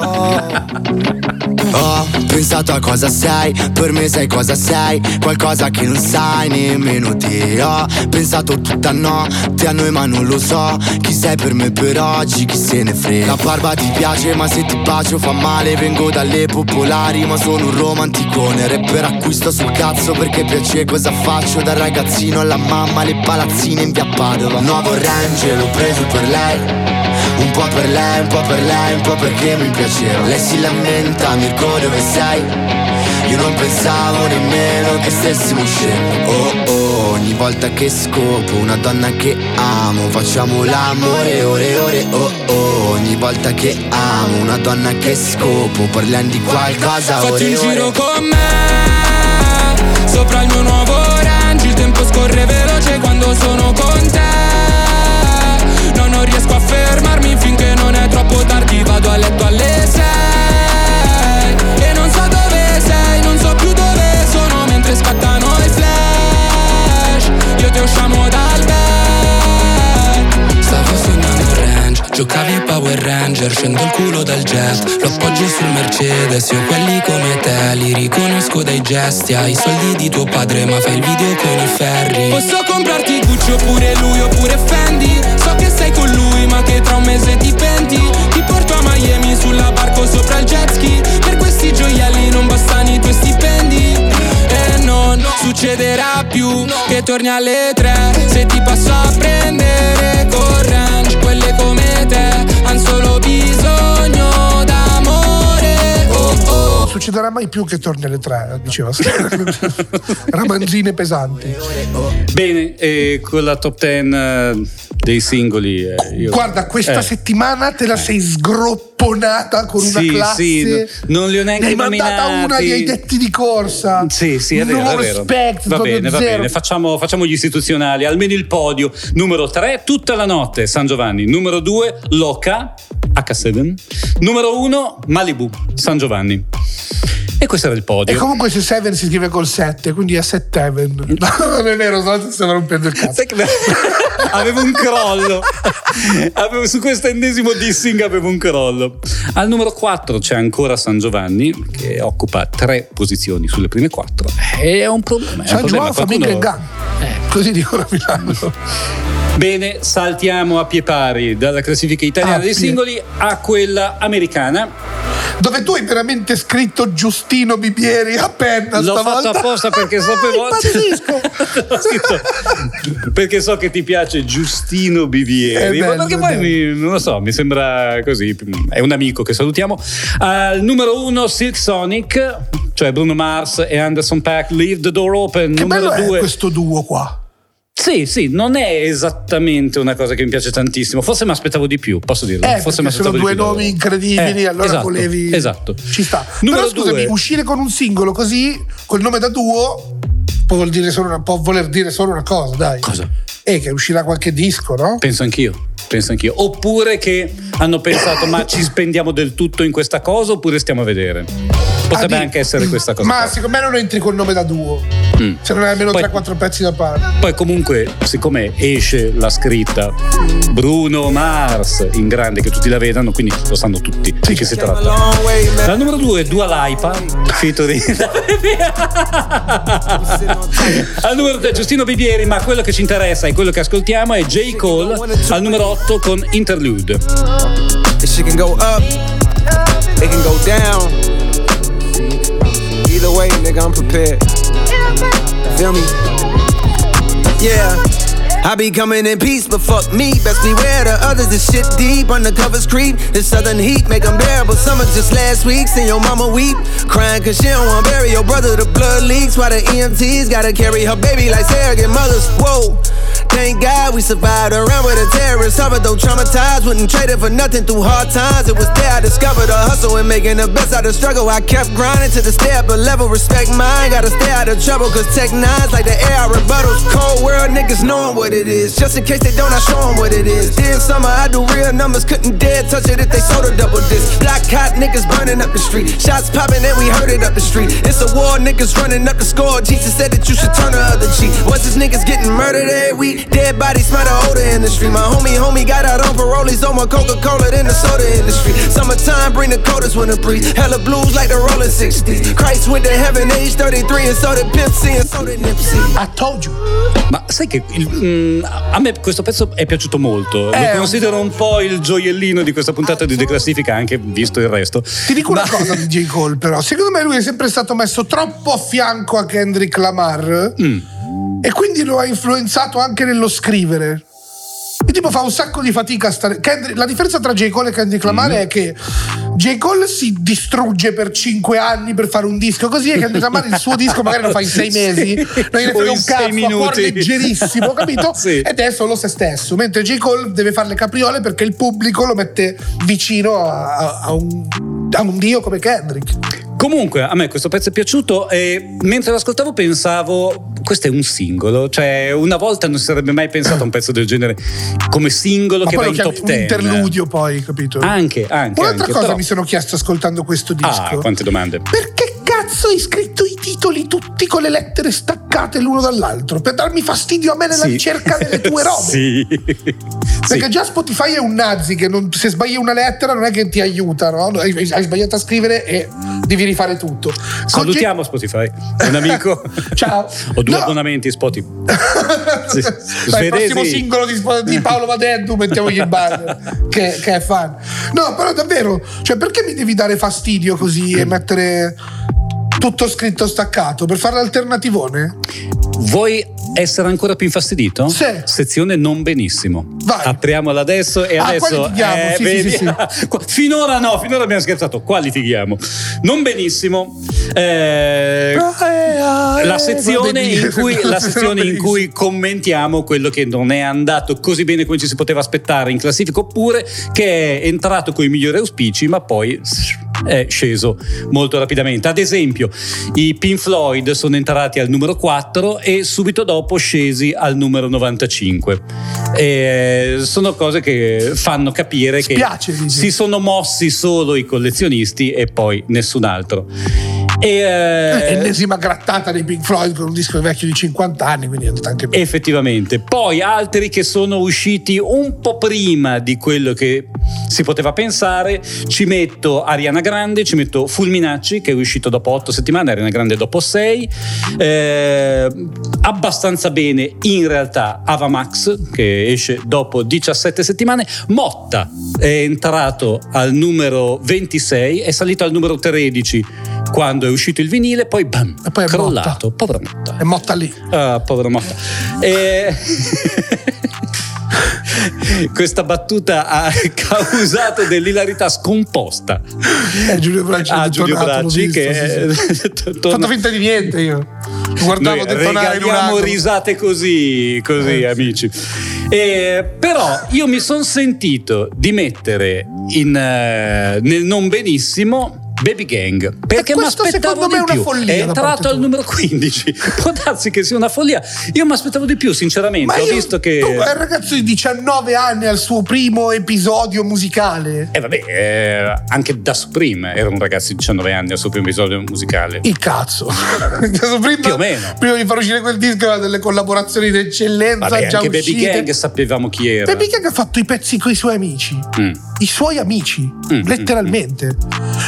Ho pensato a cosa sei, per me sai cosa sei, qualcosa che non sai nemmeno te. Ho pensato tutta notte a noi ma non lo so, chi sei per me per oggi, chi se ne frega. La barba ti piace ma se ti bacio fa male, vengo dalle popolari ma sono un romanticone. Rapper acquisto sul cazzo perché piace cosa faccio, dal ragazzino alla mamma, le palazzine in via Padova. Nuovo range l'ho preso per lei. Un po' per lei, un po' per lei, un po' perché mi piaceva Lei si lamenta, Mirko dove sei? Io non pensavo nemmeno che stessimo uscendo Oh oh, ogni volta che scopo una donna che amo Facciamo l'amore ore ore oh oh. Ogni volta che amo una donna che scopo Parliamo di qualcosa Fatti ore un ore. giro con me Sopra il mio nuovo range Il tempo scorre veloce quando sono con te. No, non riesco a fermarmi finché non è troppo tardi Vado a letto alle sei ti usciamo dal bed. Stavo sognando range Giocavi ai Power Ranger Scendo il culo dal jet. Lo appoggio sul Mercedes Io quelli come te Li riconosco dai gesti. Hai i soldi di tuo padre Ma fai il video con i ferri. Posso comprarti Gucci oppure lui oppure Fendi? So che sei con lui Ma che tra un mese ti penti. Ti porto a Miami Sulla barco sopra il jet ski. Per questi gioielli Non bastano i tuoi stipendi non succederà più Che torni alle tre. Se ti passo a prendere con range Quelle come te Han solo bisogno succederà mai più che torni alle tre, diceva. Ramanzine pesanti. Bene, e con la top 10 dei singoli. eh, io- Guarda, questa eh, settimana te la sei sgropponata con una Sì, classe. sì, no- non li ho neanche Ne hai mandata nominati. una agli detti di corsa. Sì, sì, è no vero, è vero. respect, va bene, va zero. bene. Facciamo, facciamo gli istituzionali. Almeno il podio. Numero 3, tutta la notte, San Giovanni. Numero 2, Loca, H7. Numero 1, Malibu, San Giovanni. E questo era il E podio. comunque se Seven si scrive col 7, quindi è 7 Heaven. No, non è vero, ti stavo rompendo il cazzo. Avevo un crollo. Avevo- su questo ennesimo dissing avevo un crollo. Al numero 4 c'è ancora San Giovanni, che occupa tre posizioni sulle prime quattro. E è un problema. San. Giovanni famiglia e Qualcuno- gang. Così dicono a Milano. Bene, saltiamo a pie pari dalla classifica italiana dei singoli a quella americana. Dove tu hai veramente scritto Giustino Bibieri a penna L'ho stavolta. fatto apposta perché sapevo. L'ho scritto perché so che ti piace Giustino Bivieri È ma bello, perché poi bello. mi- non lo so mi sembra così è un amico che salutiamo al numero uno Silk Sonic cioè Bruno Mars e Anderson Pack Leave the Door Open Che numero bello è due questo duo qua. Sì sì non è esattamente una cosa che mi piace tantissimo forse mi aspettavo di più posso dirlo Eh, forse mi perché sono aspettavo due da nomi loro. incredibili, Eh, allora esatto, volevi. esatto Ci sta. numero Però scusami, due uscire con un singolo così, col nome da duo, può, dire una- può voler dire solo una cosa, dai. Cosa? E che uscirà qualche disco, no? Penso anch'io, penso anch'io. Oppure che hanno pensato, ma ci spendiamo del tutto in questa cosa oppure stiamo a vedere. Potrebbe Ah, anche essere questa cosa. Ma qua. secondo me non entri col nome da duo. Mm. Se non hai almeno Poi- 3-4 pezzi da parte. Poi comunque, siccome esce la scritta Bruno Mars in grande che tutti la vedano, quindi lo sanno tutti di che si tratta. La numero due è Dua Lipa, featuring Al numero 3 Giustino Bibieri, ma quello che ci interessa e quello che ascoltiamo è J. Cole al numero 8 con Interlude. Shit can go up, it can go down. Either way, nigga, I'm prepared. Feel me? Yeah. I be coming in peace, but fuck me. Best beware the others. This shit deep, undercovers creep. This southern heat make unbearable. Summer just last week, seen your mama weep. Crying cause she don't wanna bury your brother. The blood leaks while the EMTs gotta carry her baby like surrogate mothers. Whoa. Thank God we survived around with a terrorist. Suffered though traumatized, wouldn't trade it for nothing through hard times. It was there I discovered the hustle and making the best out of struggle. I kept grinding to the step, but level respect mine. Gotta stay out of trouble, cause tech nines like the air I rebuttals. Cold world niggas knowing what it is. Just in case they don't, I show them what it is. Dear summer, I do real numbers, couldn't dare touch it if they sold a double disc. Black hot niggas burning up the street. Shots popping and we heard it up the street. It's a war, niggas running up the score. Jesus said that you should turn the other cheek. What's this niggas getting murdered every week? Dead body smell the odor in the street. My homie, homie got out on parole. He's on my Coca Cola than the soda industry. Summertime bring the coldest winter breeze. Hella blues like the rolling 60s. Christ went to heaven age 33 and so did C and so did Nipsey. I told you. Ma sai che il- mm, a me questo pezzo è piaciuto molto. Eh, Lo considero un po' il gioiellino di questa puntata di declassifica, anche visto il resto. Ti dico una cosa di J. Cole, però. Secondo me lui è sempre stato messo troppo a fianco a Kendrick Lamar. E quindi lo ha influenzato anche nello scrivere. E tipo fa un sacco di fatica a stare. Kendrick- la differenza tra J. Cole e Kendrick Lamar è che J. Cole si distrugge per 5 anni per fare un disco così e Kendrick Lamar il suo disco magari lo fa in 6 mesi. Non O frega un cazzo, minuti. leggerissimo, capito? Sì. Ed è solo se stesso. Mentre J. Cole deve fare le capriole perché il pubblico lo mette vicino a, a- a un, a un dio come Kendrick. Comunque, a me questo pezzo è piaciuto e mentre lo ascoltavo pensavo, questo è un singolo, cioè una volta non si sarebbe mai pensato a un pezzo del genere come singolo Ma che va in top un 10. interludio poi, capito? Anche, anche. Un'altra anche, cosa però- mi sono chiesto ascoltando questo disco. Ah, quante domande. Perché cazzo hai scritto titoli tutti con le lettere staccate l'uno dall'altro? Per darmi fastidio a me nella Sì. ricerca delle tue robe? sì. Perché Sì. già Spotify è un nazi che non- se sbagli una lettera non è che ti aiuta, no? Hai, hai sbagliato a scrivere e devi rifare tutto. Salutiamo Spotify, un amico. Ciao. Ho due No. abbonamenti Spotify. Sì. Dai, il prossimo singolo di, di Paolo Madeddu mettiamogli il banner che, che è fan no però davvero cioè perché mi devi dare fastidio così e mettere tutto scritto staccato per fare l'alternativone Vuoi essere ancora più infastidito? Sì. Sezione non benissimo. Vai. Apriamola adesso e Ah, adesso. qualifichiamo, sì, sì, sì, sì. Qua- Finora no, finora abbiamo scherzato. Qualifichiamo. Non benissimo. Eh, la sezione, in cui, la sezione in cui commentiamo quello che non è andato così bene come ci si poteva aspettare in classifica oppure che è entrato con i migliori auspici ma poi è sceso molto rapidamente. Ad esempio i Pink Floyd sono entrati al numero 4 e subito dopo scesi al numero 95 e sono cose che fanno capire Spiace, che si sono mossi solo i collezionisti e poi nessun altro e, eh, ennesima grattata dei Pink Floyd con un disco vecchio di 50 anni quindi è andata anche bene. Effettivamente, poi altri che sono usciti un po' prima di quello che si poteva pensare, ci metto Ariana Grande, ci metto Fulminacci che è uscito dopo 8 settimane, Ariana Grande dopo 6, abbastanza bene in realtà Avamax che esce dopo 17 settimane, Motta è entrato al numero 26, è salito al numero 13 quando è uscito il vinile, poi bam, E poi è crollato, povera Motta. è motta lì Ah, povera Motta. E- Questa battuta ha causato dell'ilarità scomposta è Giulio Bracci a Ah, Giulio Bracci visto, che sì, sì. torna- ho fatto finta di niente io guardavo Noi detonare in un regaliamo angolo. risate così, così Eh, amici. Eh, però io mi sono sentito di mettere in, eh, nel non benissimo Baby Gang perché mi aspettavo secondo me di è una più. follia è entrato al numero 15 può darsi che sia una follia. Io mi aspettavo di più sinceramente. Ma ho io, visto che tu, è un ragazzo di 19 anni al suo primo episodio musicale. Eh, vabbè, eh, anche da Supreme era un ragazzo di 19 anni al suo primo episodio musicale. Il cazzo. Prima, Più o meno. prima di far uscire quel disco aveva delle collaborazioni d'eccellenza Vabbè, già anche Baby uscite. Gang sapevamo chi era. Baby Gang ha fatto i pezzi con i suoi amici. Mm. i suoi amici Mm, letteralmente.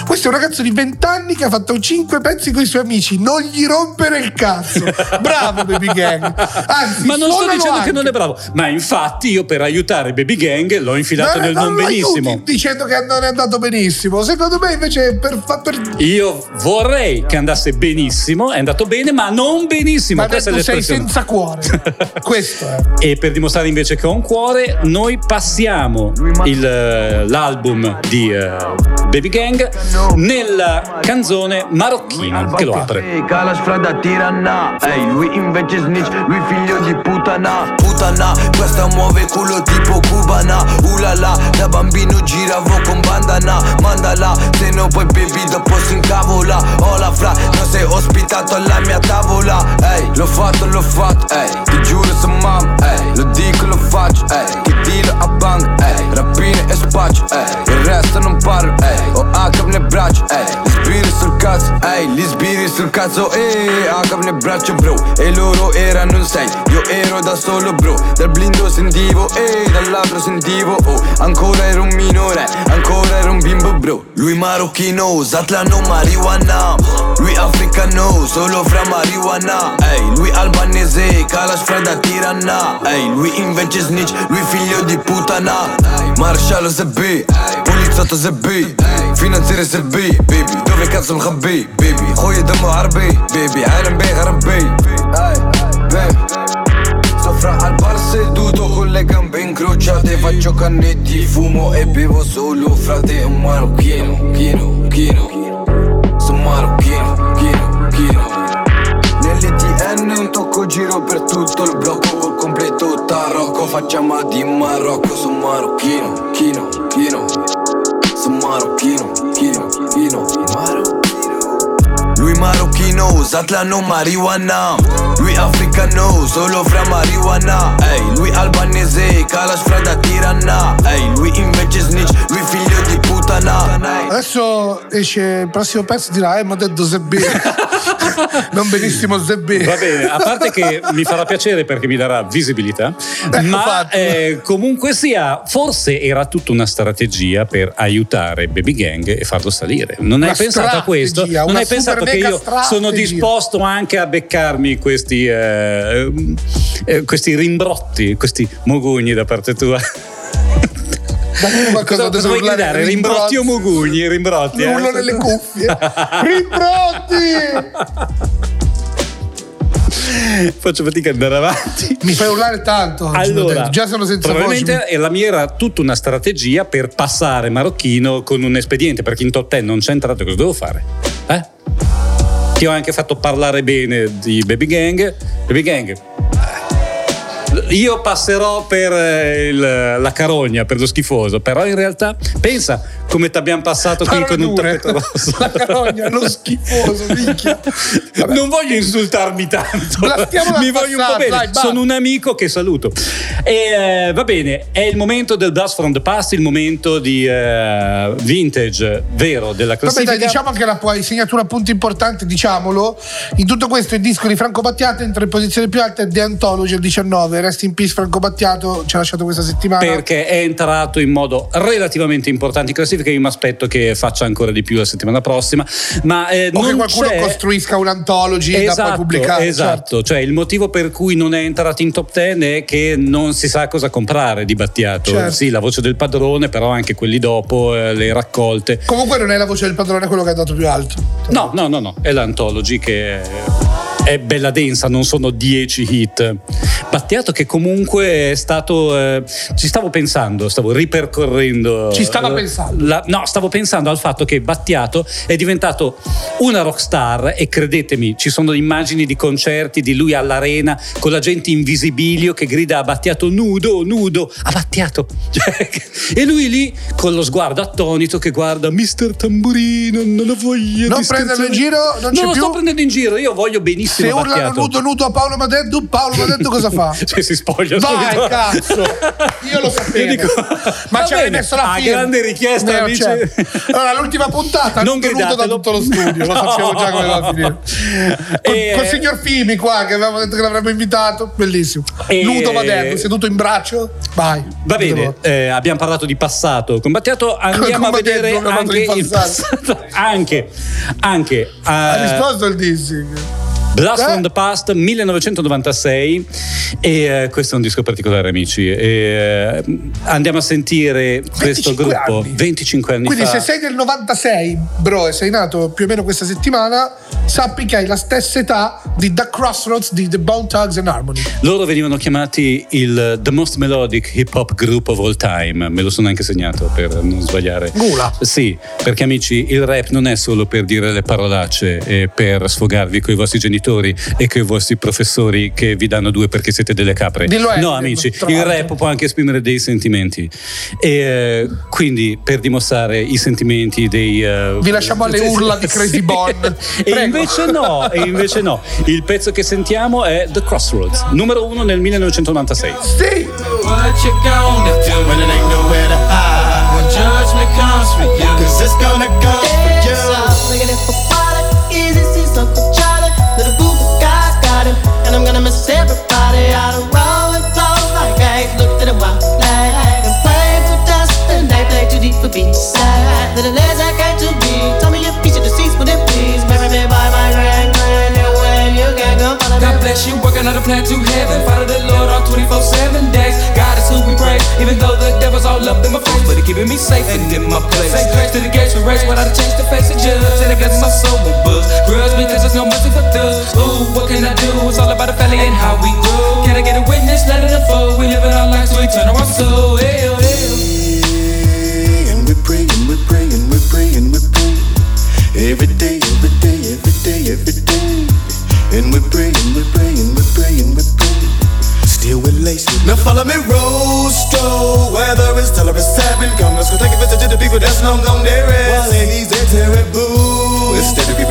questo è un ragazzo di 20 anni che ha fatto 5 pezzi con i suoi amici. Non gli rompere il cazzo. Bravo Baby Gang. Anzi ma non sto dicendo anche. che non è bravo. Ma infatti io per aiutare Baby Gang l'ho infilato Ma nel non aiuti benissimo. dicendo che non è andato benissimo. Secondo me invece per, per Io vorrei che andasse benissimo, è andato bene, ma non benissimo. ma Questa è sei senza cuore. Questo è. E per dimostrare invece che ho un cuore, noi passiamo il, eh, l'album di eh, Baby Gang nella canzone Marocchino che lo apre. la strada tiranna. Ehi, lui invece snitch, lui figlio di puttana Puttana, questa muove culo tipo cubana. Ulala, da bambino giravo con bandana. Mandala, se no poi baby dopo si incavola. Hola fra, non sei ospitato alla mia tavola. Ehi, l'ho fatto, l'ho fatto, ehi. Ti giuro su mam, ehi. Lo dico, lo faccio, ehi Tiro a bang, ehi Rapine e spaccio, ehi Il resto non parlo, ehi Ho H nel braccio, ehi Gli sbirri sul cazzo, ehi Gli sbirri sul cazzo e Agam nel braccio bro. E loro erano in sei Io ero da solo bro. Dal blindo sentivo e dal labbro sentivo Oh. Ancora ero un minore. Ancora ero un bimbo bro. Lui marocchino Zatlano marijuana. Lui africano Solo fra marijuana. Ehi lui albanese Kalash fra da Tirana Ehi lui invece snitch Lui figlio di puttana Marsciallo SB Poliziotto SB Finanziere SB Baby dove cazzo مخبي بيبي خويا دمه عربي بيبي عالم بيه غربي Ehi, baby Sopra al bar seduto con le gambe incrociate Faccio cannetti, fumo e bevo solo frate Un marocchino, chino, chino Sono marocchino, chino, chino Nell'ETN un tocco giro per tutto il blocco Tarocco, facciamo di Marocco Sono marocchino, chino, chino. Sono marocchino, chino, chino. Marocchino lui marocchino, Zatlano marijuana Lui africano, solo fra marijuana Ehi, lui albanese, Kalash fra da Tirana Ehi, lui invece snitch, lui figlio di puttana Adesso esce il prossimo pezzo dirà, eh, ma ho detto Zebbi. non benissimo Zebbi. Va bene, a parte che mi farà piacere perché mi darà visibilità, Ecco ma eh, comunque sia, forse era tutta una strategia per aiutare Baby Gang e farlo salire. Non hai Una pensato a questo? Non hai pensato che mega io sono disposto anche a beccarmi questi, eh, eh, questi rimbrotti, questi mogugni da parte tua? Qualcosa Cosa, vuoi urlare? Rimbrotti o mogugni? Rimbrotti. eh? Urlo nelle cuffie. Rimbrotti! Faccio fatica ad andare avanti. Mi fai urlare tanto. Allora, già sono senza voce. probabilmente la mia era tutta una strategia per passare Marocchino con un espediente perché in top 10 non c'è entrato. Cosa devo fare? Eh? Ti ho anche fatto parlare bene di Baby Gang. Baby Gang. Io passerò per eh, il- la carogna, per lo schifoso, però in realtà pensa come ti abbiamo passato qui con un tappeto rosso. La carogna, lo schifoso, minchia. Vabbè. Non voglio insultarmi tanto. Mi voglio un po' bene. dai. Sono un amico che saluto. E eh, va bene, è il momento del Blast from the Past, il momento di eh, vintage vero della Vabbè, classifica. dai, diciamo che la poi segnatura punto importante, diciamolo. In tutto questo il disco di Franco Battiato entra in posizione più alta è The Anthology al 19. Rest in peace Franco Battiato, ci ha lasciato questa settimana. perché è entrato in modo relativamente importante in classifica. Io mi aspetto che faccia ancora di più la settimana prossima. Ma eh, o che qualcuno c'è... costruisca un'anthology da poi pubblicare. certo. Esatto, cioè il motivo per cui non è entrato in top 10 è che non si sa cosa comprare di Battiato. Certo. Sì, la voce del padrone, però anche quelli dopo, eh, le raccolte. Comunque non è la voce del padrone quello che è andato più alto. No, no, no, no, è l'Anthology che è bella densa, non sono 10 hit. Battiato che comunque è stato, eh, ci stavo pensando, stavo ripercorrendo. Ci stava eh, pensando? la- no, stavo pensando al fatto che Battiato è diventato una rockstar e credetemi, ci sono immagini di concerti di lui all'arena con la gente in visibilio che grida a Battiato nudo, nudo, a Battiato. Cioè, e lui lì con lo sguardo attonito che guarda Mister Tamburino, non ho voglia Non prenderlo in scherzare." giro, non c'è lo più? sto prendendo in giro, io voglio benissimo Se urlano nudo nudo a Paolo Madeddu, Paolo Madeddu cosa fa? Cioè, si spoglia Vai subito. cazzo! Io lo sapevo. Dico, Ma ci bene, messo la firma. grande richiesta, Eh, amici. Allora, l'ultima puntata Non venuto da tutto lo studio, lo sappiamo già come va a finire. Con, E- col signor Fimi qua che avevamo detto che l'avremmo invitato, bellissimo. E- Nudo Madeddu, seduto in braccio. Vai. Va bene, eh, abbiamo parlato di passato con Battiato, andiamo a vedere anche il passato. Anche, anche Ha eh, risposto il dissing. Blast Eh? from the Past 1996 e eh, questo è un disco particolare amici e, eh, andiamo a sentire questo 25 gruppo anni. 25 anni Quindi fa se sei del 96, bro, e sei nato più o meno questa settimana, sappi che hai la stessa età di The Crossroads di The Bone Tugs and Harmony. loro venivano chiamati il The Most Melodic Hip Hop Group of All Time me lo sono anche segnato per non sbagliare Gula. sì perché amici il rap non è solo per dire le parolacce e per sfogarvi con i vostri genitori e con i vostri professori che vi danno due perché siete delle capre. Dillo no amici il rap può anche esprimere dei sentimenti. E eh, quindi per dimostrare i sentimenti dei eh, Vi lasciamo alle urla di Crazy Bone. e invece no e invece no. Il pezzo che sentiamo è The Crossroads numero uno nel 1996 Sì! What you Little group of got him, and I'm gonna miss everybody. I don't roll and flow like eggs. Look at the wild flag and Playing for dust, and they play too deep for beach side. Little legs I got to be. Tell me if each of the seats would it please. Marry me by my grand grand when you can go follow God bless you, working on the plan to heaven. Follow the Lord on 24 7 days. God is who we pray, even though the devil's all up in my face. But he keeping me safe and in my place. Say grace to the gates, we race without a change to face the judge. And it blesses my soul what can I do? It's all about the family and how we grow. Can I get a witness? Let it unfold. We living our lives, we turn our soul. Hey, oh, hey, oh. And we're praying, we're praying, we're praying, we're praying. Every day, every day, every day, every day. And we're praying, we're praying, we're praying, we're praying. Still with laces. Now follow me, Rosto. Weather is tolerance having come. Let's go take a visit to the people that's long gone there. While ladies, they're terrible.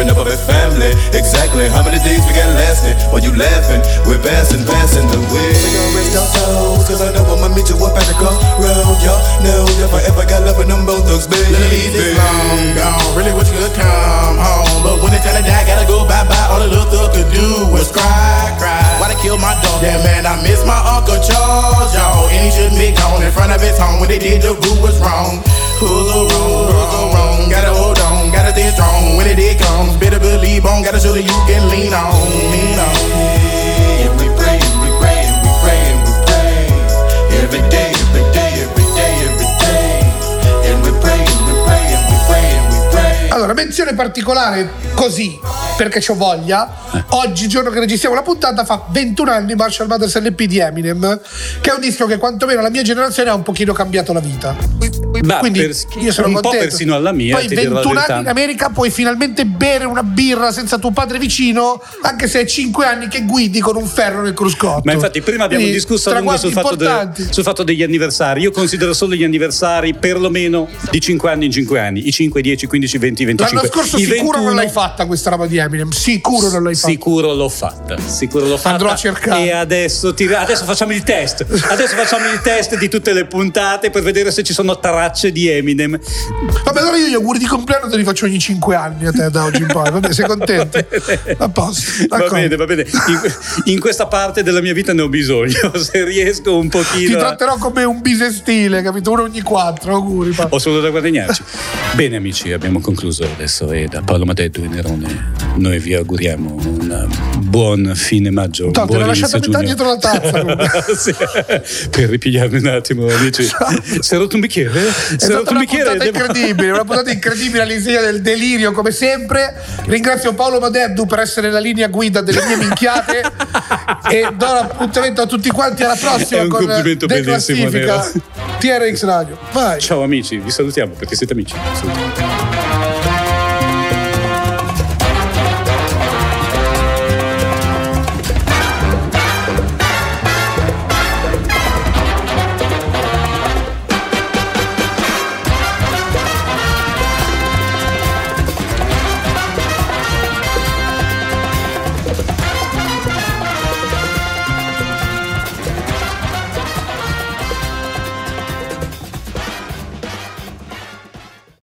Instead of keeping up with their family. Exactly how many days we got lasting? While you laughing, we're passing, passing the way. Cigarettes don't toes, cause I know I'ma meet you up at the crossroad. Y'all know if I ever got love with them both thugs, baby. Ladies, it's long gone. Really wish you could come home. But when it's time to die, gotta go bye bye. All the little thug could do was cry, cry. Why they kill my dog? Yeah, man, I miss my Uncle Charles, y'all. And he shouldn't be gone in front of his home. When they did, the group was wrong. Who's the wrong? Who's the wrong? Gotta strong. When it did comes, better believe on. Gotta show that you can lean on, lean on. And we praying, we praying, we praying, we praying. Every day, every day, every day, every day. And we praying, we praying, we praying, we praying. Allora, menzione particolare così, perché c'ho voglia. Oggi, giorno che registriamo la puntata, fa 21 anni Marshall Mathers LP di Eminem, che è un disco che quantomeno la mia generazione ha un pochino cambiato la vita. Ma Quindi per- io sono un po' contento. persino alla mia, Poi ti dirò la 21 verità. anni in America puoi finalmente bere una birra senza tuo padre vicino, anche se è 5 anni che guidi con un ferro nel cruscotto. Ma infatti prima abbiamo Quindi, discusso sul fatto, de- sul fatto degli anniversari. Io considero solo gli anniversari perlomeno di 5 anni in 5 anni, i 5, 10, 15, 20, 25. L'anno scorso I sicuro 21 non l'hai fatta questa roba di Eminem, sicuro non l'hai fatta. Sicuro l'ho fatta, sicuro l'ho fatta. Andrò a cercare. E adesso, ti- adesso facciamo il test. Adesso facciamo il test di tutte le puntate per vedere se ci sono tracce di Eminem. Vabbè, allora io gli auguri di compleanno te li faccio ogni 5 anni a te da oggi in poi. Vabbè, sei contento? A posto. Va bene, va bene. In, in questa parte della mia vita ne ho bisogno. Se riesco un Ti pochino. a- tratterò come un bisestile, capito? Uno ogni quattro. Auguri. Ho solo da guadagnarci. Bene amici, abbiamo concluso adesso e da Paolo Madeddu e Nerone noi vi auguriamo un buon fine maggio. Tanto, buon l'ho lasciata metà dietro la tazza. Sì, per ripigliarmi un attimo, amici. Si è rotto un bicchiere? È Si è rotto un una bicchiere? puntata Devo- incredibile, una puntata incredibile all'insegna del delirio come sempre. Ringrazio Paolo Madeddu per essere la linea guida delle mie minchiate e do l'appuntamento a tutti quanti alla prossima È un complimento bellissimo, Nero. TRX Radio. Vai. Ciao amici, vi salutiamo perché siete amici. Salutiamo.